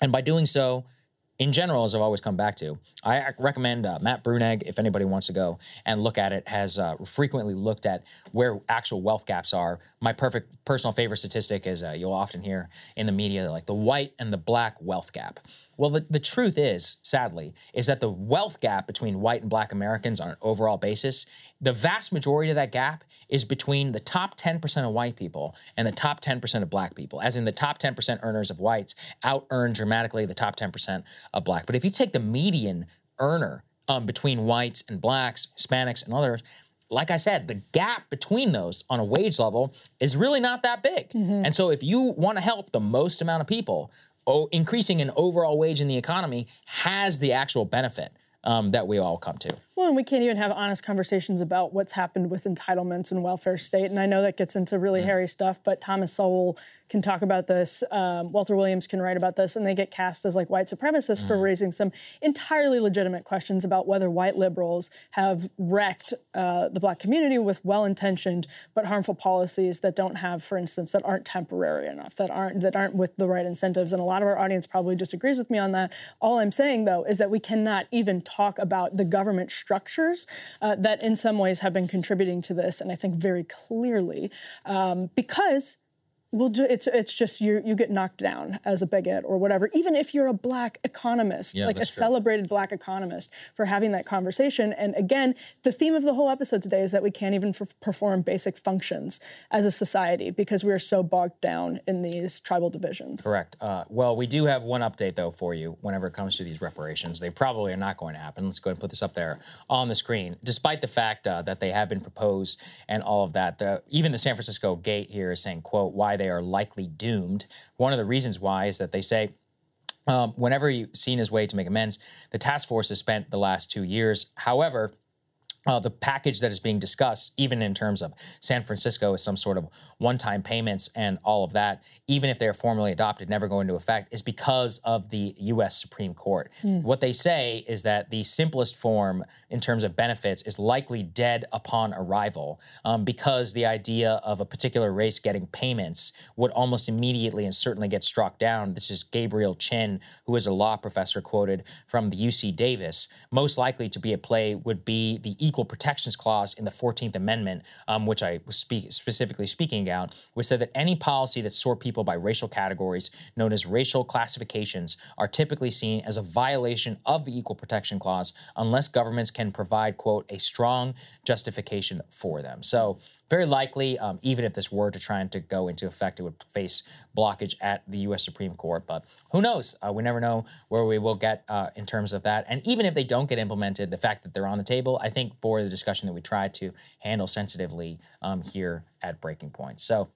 And by doing so, in general, as I've always come back to, I recommend uh, Matt Bruenig, if anybody wants to go and look at it, has uh, frequently looked at where actual wealth gaps are. My perfect personal favorite statistic is uh, you'll often hear in the media like the white and the black wealth gap. Well, the, the truth is, sadly, is that the wealth gap between white and black Americans on an overall basis, the vast majority of that gap is between the top 10% of white people and the top 10% of black people, as in the top 10% earners of whites out earn dramatically the top 10% of black. But if you take the median earner um, between whites and blacks, Hispanics, and others. Like I said, the gap between those on a wage level is really not that big. And so, if you want to help the most amount of people, oh, increasing an overall wage in the economy has the actual benefit um, that we all come to. Well, and we can't even have honest conversations about what's happened with entitlements and welfare state. And I know that gets into really hairy stuff, but Thomas Sowell can talk about this. Um, Walter Williams can write about this, and they get cast as like white supremacists for raising some entirely legitimate questions about whether white liberals have wrecked uh, the black community with well-intentioned but harmful policies that don't have, for instance, that aren't temporary enough, that aren't that aren't with the right incentives. And a lot of our audience probably disagrees with me on that. All I'm saying though is that we cannot even talk about the government structures uh, that in some ways have been contributing to this, and I think very clearly um, because well, it's it's just you you get knocked down as a bigot or whatever. Even if you're a black economist, Yeah, like a true. celebrated black economist, for having that conversation. And again, the theme of the whole episode today is that we can't even f- perform basic functions as a society because we are so bogged down in these tribal divisions. Correct. Uh, well, we do have one update though for you whenever it comes to these reparations. They probably are not going to happen. Let's go ahead and put this up there on the screen. Despite the fact uh, that they have been proposed and all of that, the, even the San Francisco Gate here is saying, "quote Why they are likely doomed." One of the reasons why is that they say um, whenever you've seen his way to make amends, the task force has spent the last two years. However, uh, the package that is being discussed, even in terms of San Francisco, is some sort of one-time payments and all of that. Even if they are formally adopted, never go into effect, is because of the U.S. Supreme Court. Hmm. What they say is that the simplest form in terms of benefits is likely dead upon arrival, um, because the idea of a particular race getting payments would almost immediately and certainly get struck down. This is Gabriel Chin, who is a law professor quoted from the UC Davis. Most likely to be at play would be the Equal Protections Clause in the 14th Amendment, um, which I was speak- specifically speaking about, which said that any policy that sort people by racial categories, known as racial classifications, are typically seen as a violation of the Equal Protection Clause unless governments can provide, quote, a strong justification for them. So, very likely, um, even if this were to try and to go into effect, it would face blockage at the U.S. Supreme Court. But who knows? Uh, we never know where we will get uh, in terms of that. And even if they don't get implemented, the fact that they're on the table, I think, bore the discussion that we try to handle sensitively um, here at Breaking Point. So,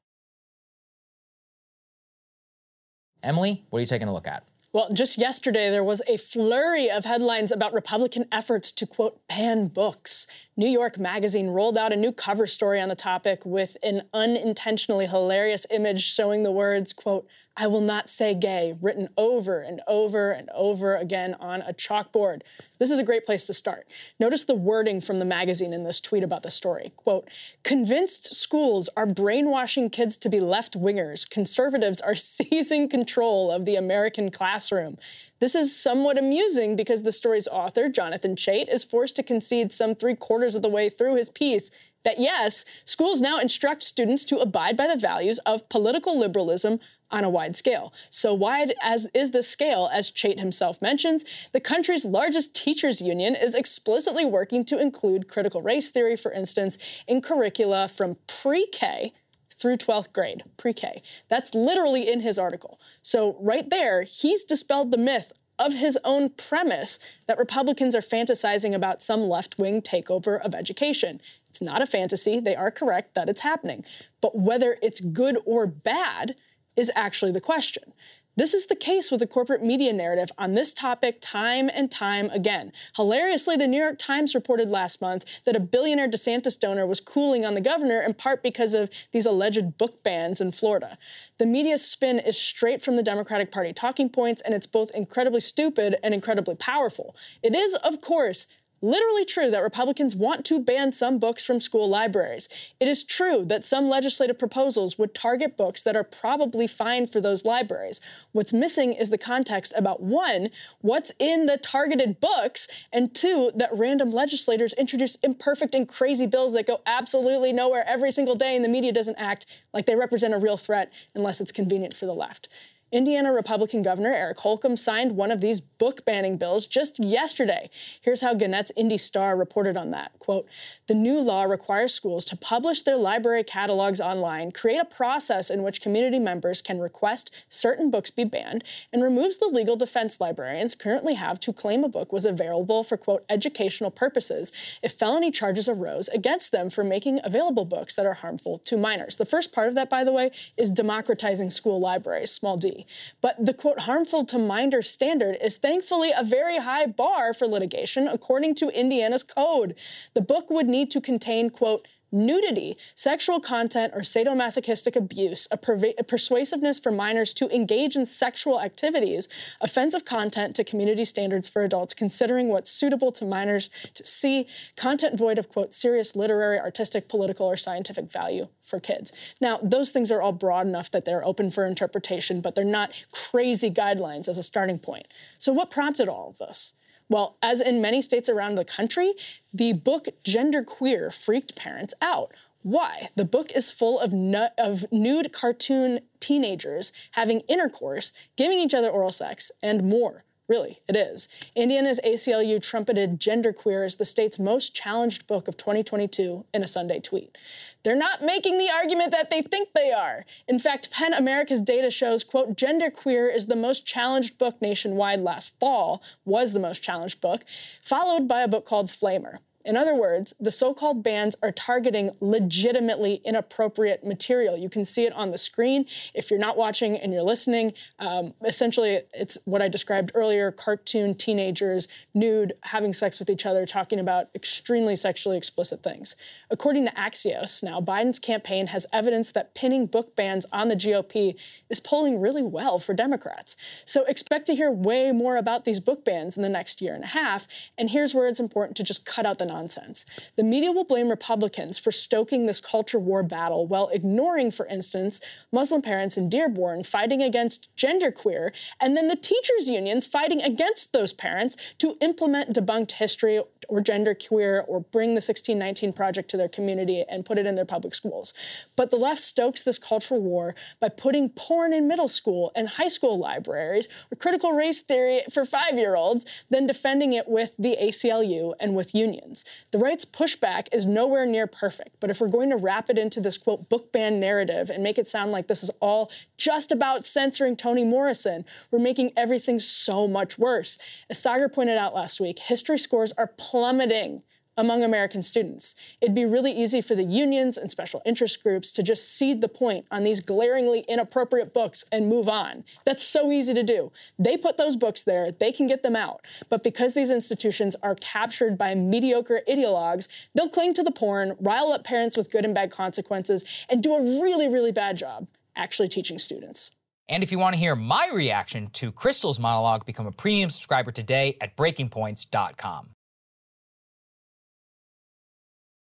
Emily, what are you taking a look at? Well, just yesterday, there was a flurry of headlines about Republican efforts to, quote, ban books. New York Magazine rolled out a new cover story on the topic with an unintentionally hilarious image showing the words, quote, I will not say gay, written over and over and over again on a chalkboard. This is a great place to start. Notice the wording from the magazine in this tweet about the story. Quote, convinced schools are brainwashing kids to be left wingers. Conservatives are seizing control of the American classroom. This is somewhat amusing because the story's author, Jonathan Chait, is forced to concede some three quarters of the way through his piece that yes, schools now instruct students to abide by the values of political liberalism on a wide scale. So wide as is the scale, as Chait himself mentions, the country's largest teachers union is explicitly working to include critical race theory, for instance, in curricula from pre-K through 12th grade, pre-K. That's literally in his article. So right there, he's dispelled the myth of his own premise that Republicans are fantasizing about some left-wing takeover of education. It's not a fantasy. They are correct that it's happening. But whether it's good or bad is actually the question. This is the case with the corporate media narrative on this topic time and time again. Hilariously, the New York Times reported last month that a billionaire DeSantis donor was cooling on the governor in part because of these alleged book bans in Florida. The media spin is straight from the Democratic Party talking points, and it's both incredibly stupid and incredibly powerful. It is, of course, literally true that Republicans want to ban some books from school libraries. It is true that some legislative proposals would target books that are probably fine for those libraries. What's missing is the context about one, what's in the targeted books, and two, that random legislators introduce imperfect and crazy bills that go absolutely nowhere every single day, and the media doesn't act like they represent a real threat unless it's convenient for the left. Indiana Republican Governor Eric Holcomb signed one of these book banning bills just yesterday. Here's how Gannett's Indy Star reported on that. Quote, the new law requires schools to publish their library catalogs online, create a process in which community members can request certain books be banned, and removes the legal defense librarians currently have to claim a book was available for, quote, educational purposes if felony charges arose against them for making available books that are harmful to minors. The first part of that, by the way, is democratizing school libraries, small d. But the, quote, harmful to minors standard is thankfully a very high bar for litigation according to Indiana's code. The book would need to contain, quote, nudity, sexual content, or sadomasochistic abuse, a, perva- a, persuasiveness for minors to engage in sexual activities, offensive content to community standards for adults, considering what's suitable to minors to see, content void of, quote, serious literary, artistic, political, or scientific value for kids. Now, those things are all broad enough that they're open for interpretation, but they're not crazy guidelines as a starting point. So, what prompted all of this? Well, as in many states around the country, the book Genderqueer freaked parents out. Why? The book is full of, nu- of nude cartoon teenagers having intercourse, giving each other oral sex, and more. Really, it is. Indiana's ACLU trumpeted Genderqueer as the state's most challenged book of 2022 in a Sunday tweet. They're not making the argument that they think they are. In fact, PEN America's data shows, quote, Genderqueer is the most challenged book nationwide last fall, was the most challenged book, followed by a book called Flamer. In other words, the so called bans are targeting legitimately inappropriate material. You can see it on the screen. If you're not watching and you're listening, um, essentially it's what I described earlier cartoon teenagers, nude, having sex with each other, talking about extremely sexually explicit things. According to Axios, now Biden's campaign has evidence that pinning book bans on the GOP is polling really well for Democrats. So expect to hear way more about these book bans in the next year and a half. And here's where it's important to just cut out the nonsense. The media will blame Republicans for stoking this culture war battle while ignoring, for instance, Muslim parents in Dearborn fighting against genderqueer, and then the teachers' unions fighting against those parents to implement debunked history or genderqueer or bring the 1619 Project to their community and put it in their public schools. But the left stokes this cultural war by putting porn in middle school and high school libraries or critical race theory for five year olds, then defending it with the ACLU and with unions. The right's pushback is nowhere near perfect, but if we're going to wrap it into this quote book ban narrative and make it sound like this is all just about censoring Toni Morrison, we're making everything so much worse. As Saagar pointed out last week, history scores are plummeting among American students. It'd be really easy for the unions and special interest groups to just cede the point on these glaringly inappropriate books and move on. That's so easy to do. They put those books there, they can get them out. But because these institutions are captured by mediocre ideologues, they'll cling to the porn, rile up parents with good and bad consequences, and do a really, really bad job actually teaching students. And if you want to hear my reaction to Krystal's monologue, become a premium subscriber today at breakingpoints.com.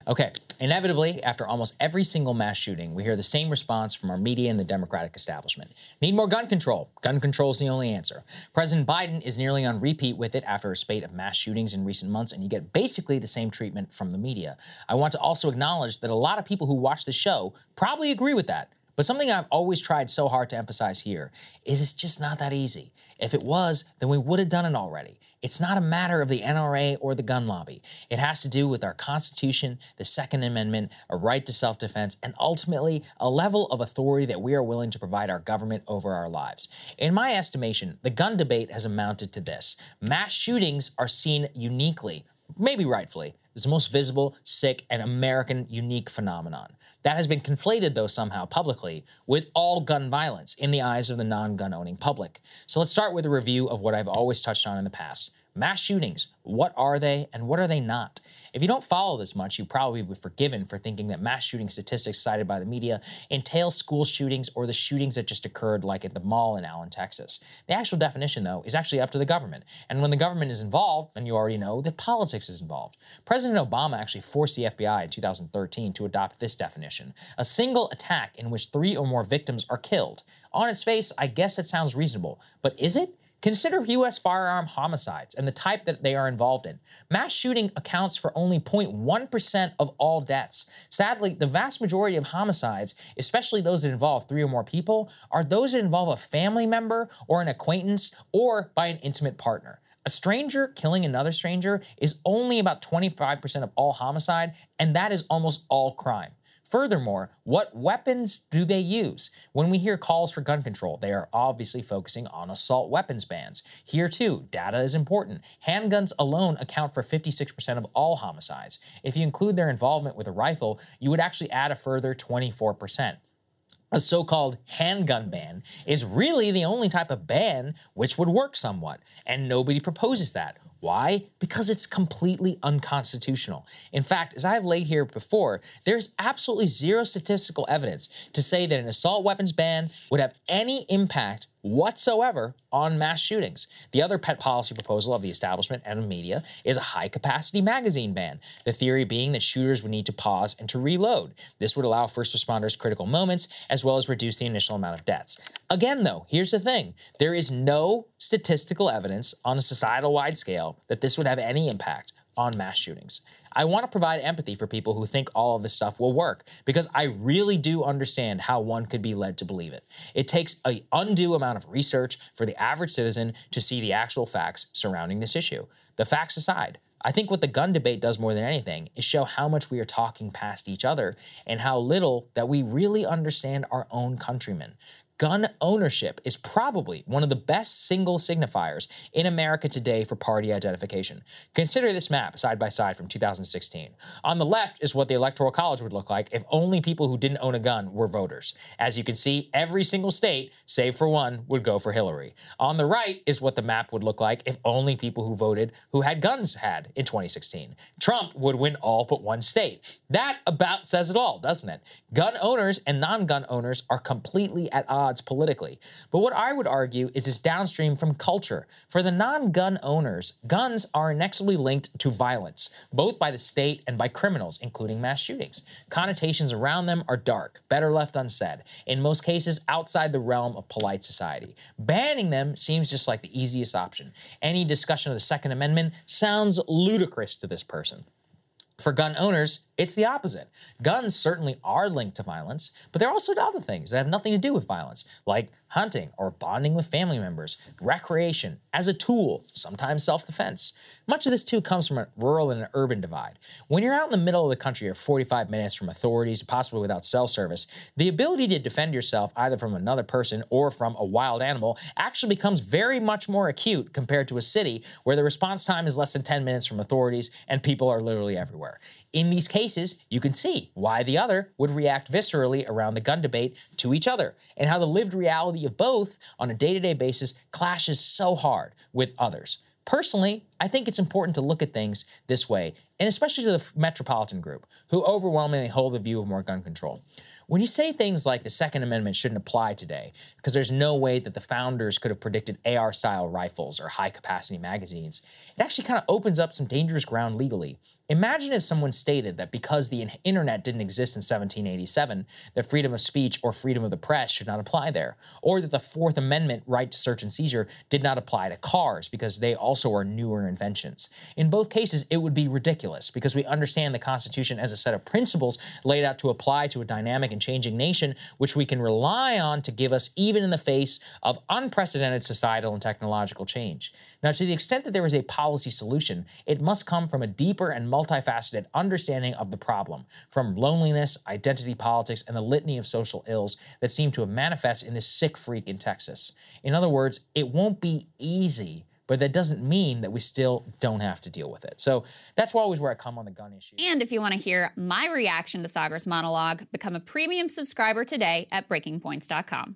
Okay, inevitably, after almost every single mass shooting, we hear the same response from our media and the Democratic establishment. Need more gun control. Gun control is the only answer. President Biden is nearly on repeat with it after a spate of mass shootings in recent months, and you get basically the same treatment from the media. I want to also acknowledge that a lot of people who watch the show probably agree with that. But something I've always tried so hard to emphasize here is it's just not that easy. If it was, then we would have done it already. It's not a matter of the NRA or the gun lobby. It has to do with our Constitution, the Second Amendment, a right to self defense, and ultimately a level of authority that we are willing to provide our government over our lives. In my estimation, the gun debate has amounted to this mass shootings are seen uniquely, maybe rightfully, as the most visible, sick, and American unique phenomenon. That has been conflated, though, somehow publicly with all gun violence in the eyes of the non gun owning public. So let's start with a review of what I've always touched on in the past mass shootings. What are they and what are they not? If you don't follow this much, you probably would be forgiven for thinking that mass shooting statistics cited by the media entail school shootings or the shootings that just occurred, like at the mall in Allen, Texas. The actual definition, though, is actually up to the government. And when the government is involved, then you already know that politics is involved. President Obama actually forced the FBI in 2013 to adopt this definition a single attack in which three or more victims are killed. On its face, I guess it sounds reasonable, but is it? Consider U.S. firearm homicides and the type that they are involved in. Mass shooting accounts for only 0.1% of all deaths. Sadly, the vast majority of homicides, especially those that involve three or more people, are those that involve a family member or an acquaintance or by an intimate partner. A stranger killing another stranger is only about 25% of all homicide, and that is almost all crime. Furthermore, what weapons do they use? When we hear calls for gun control, they are obviously focusing on assault weapons bans. Here, too, data is important. Handguns alone account for 56% of all homicides. If you include their involvement with a rifle, you would actually add a further 24% a so called handgun ban is really the only type of ban which would work somewhat, and nobody proposes that. Why? Because it's completely unconstitutional. In fact, as I've laid here before, there's absolutely zero statistical evidence to say that an assault weapons ban would have any impact whatsoever on mass shootings. The other pet policy proposal of the establishment and media is a high capacity magazine ban, the theory being that shooters would need to pause and to reload. This would allow first responders critical moments as well as reduce the initial amount of deaths. Again, though, here's the thing there is no statistical evidence on a societal wide scale that this would have any impact on mass shootings. I want to provide empathy for people who think all of this stuff will work because I really do understand how one could be led to believe it. It takes an undue amount of research for the average citizen to see the actual facts surrounding this issue. The facts aside, I think what the gun debate does more than anything is show how much we are talking past each other and how little that we really understand our own countrymen gun ownership is probably one of the best single signifiers in America today for party identification. Consider this map side by side from 2016. On the left is what the Electoral College would look like if only people who didn't own a gun were voters. As you can see, every single state, save for one, would go for Hillary. On the right is what the map would look like if only people who voted who had guns had in 2016. Trump would win all but one state. That about says it all, doesn't it? Gun owners and non gun owners are completely at odds odds politically. But what I would argue is it's downstream from culture. For the non gun owners, guns are inexorably linked to violence, both by the state and by criminals, including mass shootings. Connotations around them are dark, better left unsaid, in most cases outside the realm of polite society. Banning them seems just like the easiest option. Any discussion of the Second Amendment sounds ludicrous to this person. For gun owners, it's the opposite. Guns certainly are linked to violence, but there are also other things that have nothing to do with violence, like hunting or bonding with family members, recreation, as a tool, sometimes self defense. Much of this too comes from a rural and an urban divide. When you're out in the middle of the country, you're 45 minutes from authorities, possibly without cell service, the ability to defend yourself either from another person or from a wild animal actually becomes very much more acute compared to a city where the response time is less than 10 minutes from authorities and people are literally everywhere. In these cases, you can see why the other would react viscerally around the gun debate to each other, and how the lived reality of both on a day to day basis clashes so hard with others. Personally, I think it's important to look at things this way, and especially to the metropolitan group, who overwhelmingly hold the view of more gun control. When you say things like the Second Amendment shouldn't apply today, because there's no way that the founders could have predicted AR style rifles or high capacity magazines, it actually kind of opens up some dangerous ground legally. Imagine if someone stated that because the internet didn't exist in 1787, that freedom of speech or freedom of the press should not apply there, or that the Fourth Amendment right to search and seizure did not apply to cars because they also are newer inventions. In both cases, it would be ridiculous because we understand the Constitution as a set of principles laid out to apply to a dynamic and changing nation, which we can rely on to give us even in the face of unprecedented societal and technological change. Now, to the extent that there is a policy solution, it must come from a deeper and multifaceted understanding of the problem, from loneliness, identity politics, and the litany of social ills that seem to have manifest in this sick freak in Texas. In other words, it won't be easy but that doesn't mean that we still don't have to deal with it. So that's always where I come on the gun issue. And if you want to hear my reaction to Saagar's monologue, become a premium subscriber today at breakingpoints.com.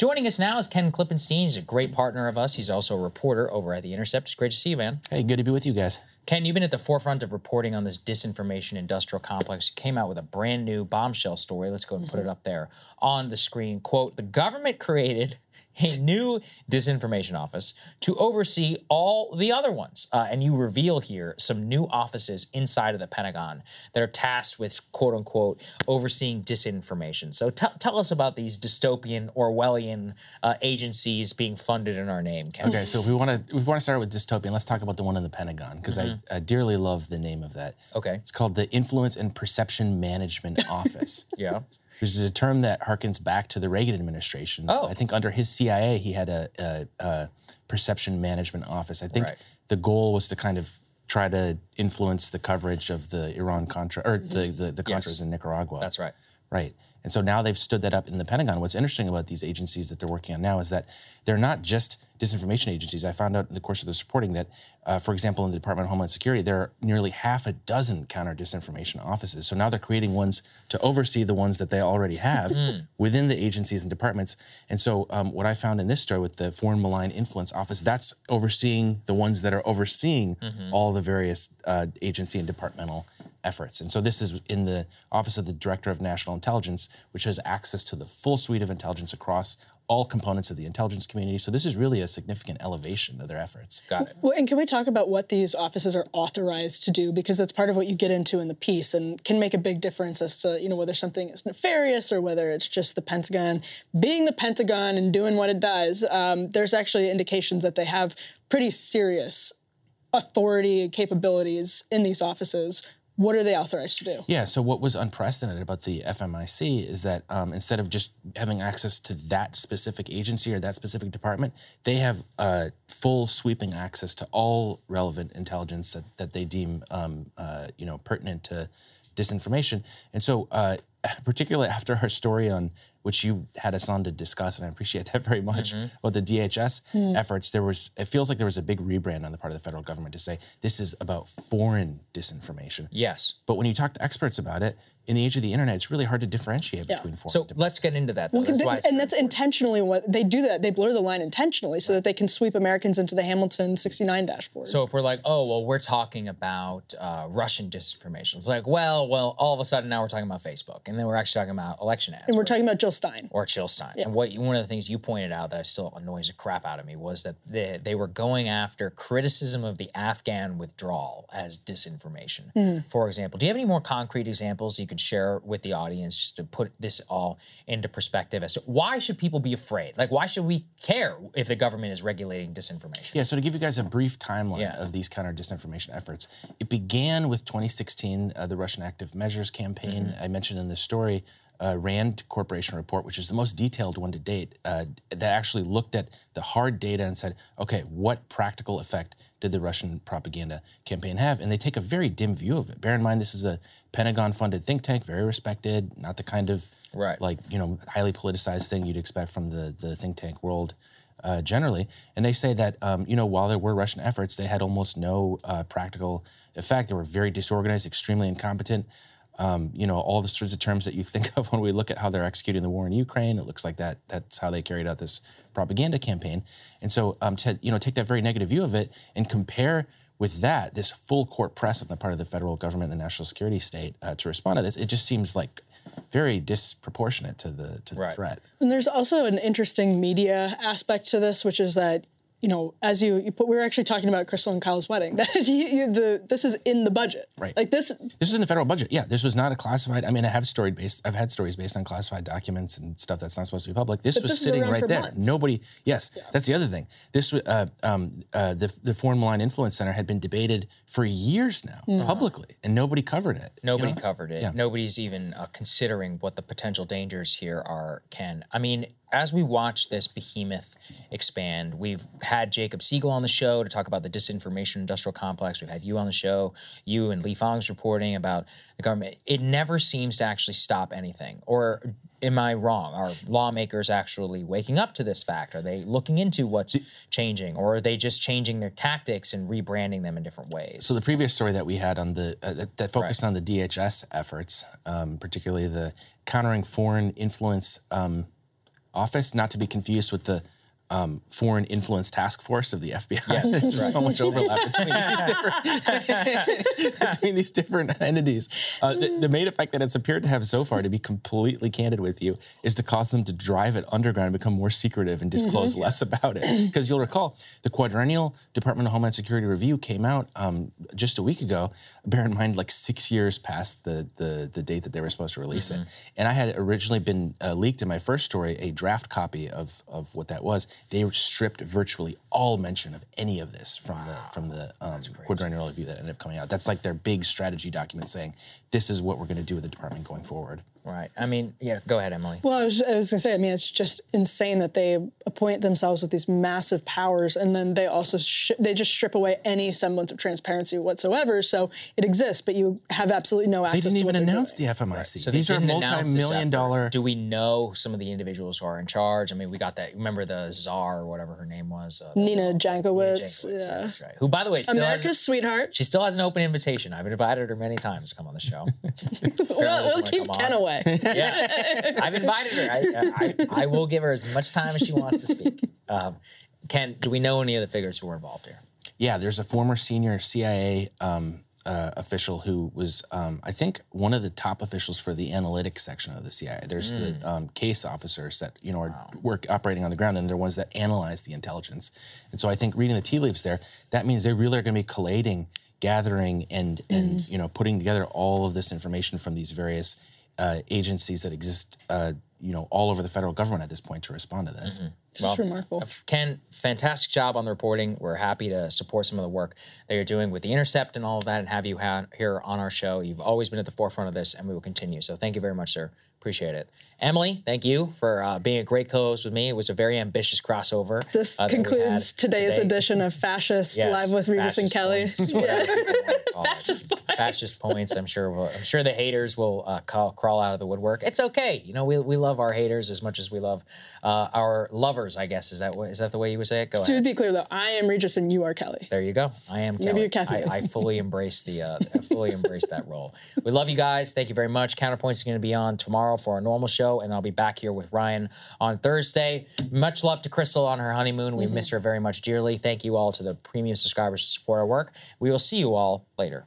Joining us now is Ken Klippenstein. He's a great partner of us. He's also a reporter over at The Intercept. It's great to see you, man. Hey, good to be with you guys. Ken, you've been at the forefront of reporting on this disinformation industrial complex. You came out with a brand new bombshell story. Let's go and put it up there on the screen. Quote The government created a new disinformation office to oversee all the other ones. Uh, and you reveal here some new offices inside of the Pentagon that are tasked with quote unquote overseeing disinformation. So t- tell us about these dystopian Orwellian uh, agencies being funded in our name. Ken. Okay, so if we want to we want to start with dystopian, let's talk about the one in the Pentagon because Mhm. I, I dearly love the name of that. Okay, it's called the Influence and Perception Management Office. yeah. Which is a term that harkens back to the Reagan administration. Oh. I think under his CIA, he had a, a, a perception management office. I think Right. the goal was to kind of try to influence the coverage of the Iran Contra or the the, the Yes. Contras in Nicaragua. That's right. Right. And so now they've stood that up in the Pentagon. What's interesting about these agencies that they're working on now is that they're not just disinformation agencies. I found out in the course of this reporting that, uh, for example, in the Department of Homeland Security, there are nearly half a dozen counter disinformation offices. So now they're creating ones to oversee the ones that they already have Mm. within the agencies and departments. And so um, what I found in this story with the Foreign Malign Influence Office, that's overseeing the ones that are overseeing Mhm. all the various uh, agency and departmental efforts. And so this is in the Office of the Director of National Intelligence, which has access to the full suite of intelligence across all components of the intelligence community. So this is really a significant elevation of their efforts. Got it. Well, and can we talk about what these offices are authorized to do? Because that's part of what you get into in the piece and can make a big difference as to, you know, whether something is nefarious or whether it's just the Pentagon being the Pentagon and doing what it does. Um, there's actually indications that they have pretty serious authority and capabilities in these offices. What are they authorized to do? Yeah. So what was unprecedented about the FMIC is that um, instead of just having access to that specific agency or that specific department, they have uh, full sweeping access to all relevant intelligence that, that they deem um, uh, you know pertinent to disinformation. And so, uh, particularly after our story on which you had us on to discuss, and I appreciate that very much Mhm. about the DHS Mm. efforts, there was it feels like there was a big rebrand on the part of the federal government to say this is about foreign disinformation. Yes. But when you talk to experts about it, in the age of the internet, it's really hard to differentiate Yeah. between foreign. So let's get into that. Well, That's th- why it's and that's intentionally what they do. That they blur the line intentionally so that they can sweep Americans into the Hamilton 69 dashboard. So if we're like, oh well, we're talking about uh, Russian disinformation, it's like, well, well, all of a sudden now we're talking about Facebook, and then we're actually talking about election ads, and we're talking about Jill Stein. or Chillstein. Yeah. And what one of the things you pointed out that still annoys the crap out of me was that they, they were going after criticism of the Afghan withdrawal as disinformation. Mhm. For example, do you have any more concrete examples you could share with the audience just to put this all into perspective as to why should people be afraid? Like, why should we care if the government is regulating disinformation? Yeah, so to give you guys a brief timeline Yeah. of these counter disinformation efforts, it began with 2016, uh, the Russian Active Measures campaign. Mm-hmm. I mentioned in this story, uh, RAND Corporation report, which is the most detailed one to date, uh, that actually looked at the hard data and said, okay, what practical effect did the Russian propaganda campaign have? And they take a very dim view of it. Bear in mind, this is a Pentagon-funded think tank, very respected, not the kind of Right. like you know highly politicized thing you'd expect from the the think tank world uh, generally. And they say that um, you know while there were Russian efforts, they had almost no uh, practical effect. They were very disorganized, extremely incompetent. Um, you know all the sorts of terms that you think of when we look at how they're executing the war in Ukraine. It looks like that that's how they carried out this propaganda campaign. And so um, to you know take that very negative view of it and compare with that this full court press on the part of the federal government, and the national security state uh, to respond to this, it just seems like very disproportionate to the to the threat. And there's also an interesting media aspect to this, which is that you know, as you, you put, we were actually talking about Krystal and Kyle's wedding. That you, you, the this is in the budget, Right. Like this, This is in the federal budget. Yeah, this was not a classified. I mean, I have story based. I've had stories based on classified documents and stuff that's not supposed to be public. This But was this sitting right for there. months. Nobody. Yes, that's the other thing. This uh, um, uh, the the Foreign Malign Influence Center had been debated for years now Mhm. publicly, and nobody covered it. you Nobody know? covered it. Yeah. Nobody's even uh, considering what the potential dangers here are. Ken, I mean, as we watch this behemoth expand, we've had Jacob Siegel on the show to talk about the disinformation industrial complex. We've had you on the show, you and Lee Fang's reporting about the government. It never seems to actually stop anything. Or am I wrong? Are lawmakers actually waking up to this fact? Are they looking into what's changing, or are they just changing their tactics and rebranding them in different ways? So the previous story that we had on the uh, that, that focused on the DHS efforts, um, particularly the countering foreign influence um, office, not to be confused with the um, foreign influence task force of the FBI. Yes, There's right. so much overlap between these different between these different entities. Uh, the, the main effect that it's appeared to have so far, to be completely candid with you, is to cause them to drive it underground and become more secretive and disclose Mhm. less about it. Because you'll recall the quadrennial Department of Homeland Security review came out um, just a week ago. Bear in mind, like six years past the the, the date that they were supposed to release it. And I had originally been uh, leaked in my first story a draft copy of of what that was. They stripped virtually all mention of any of this from the from the um, quadrennial review that ended up coming out. That's like their big strategy document saying this is what we're going to do with the department going forward. Right. I mean, yeah. Go ahead, Emily. Well, I was, I was going to say, I mean, it's just insane that they appoint themselves with these massive powers, and then they also sh- they just strip away any semblance of transparency whatsoever. So it exists, but you have absolutely no access They didn't to even they're announce doing. the FMIC. So These are didn't announce this multi-million dollar. Do we know some of the individuals who are in charge? I mean, we got that. Remember the czar or whatever her name was. Uh, Nina Jankowicz. Jankowicz, yeah. that's right. Who, by the way, still America's has, sweetheart. she still has an open invitation. I've invited her many times to come on the show. Well, we'll keep come Ken on. Away. yeah, I've invited her. I, I, I will give her as much time as she wants to speak. Um, Ken, do we know any of the figures who were involved here? Yeah, there's a former senior CIA um, uh, official who was, um, I think, one of the top officials for the analytics section of the CIA. There's Mm. the um, case officers that you know are work operating on the ground, and they're ones that analyze the intelligence. And so I think reading the tea leaves there, that means they really are going to be collating, gathering, and and you know putting together all of this information from these various uh, agencies that exist, uh, you know, all over the federal government at this point to respond to this. Well, remarkable. Ken, fantastic job on the reporting. We're happy to support some of the work that you're doing with the Intercept and all of that and have you ha- here on our show. You've always been at the forefront of this and we will continue. So thank you very much, sir. Appreciate it. Emily, thank you for uh, being a great co host with me. It was a very ambitious crossover. This uh, concludes today's today. edition of Fascist Yes, Live with Regis and Fascist Kelly. Points, whatever you wanna call it. fascist points. I'm sure. We'll, I'm sure the haters will uh, call, crawl out of the woodwork. It's okay. You know, we, we love our haters as much as we love uh, our lovers. I guess is that what- is that the way you would say it? Go To ahead. be clear, though, I am Regis and you are Kelly. There you go. I am Maybe Kelly. you're Kathy. I, I fully embrace the uh, I fully embrace that role. We love you guys. Thank you very much. Counterpoints is going to be on tomorrow for our normal show, and I'll be back here with Ryan on Thursday. Much love to Krystal on her honeymoon. We miss her very much dearly. Thank you all to the premium subscribers who support our work. We will see you all later.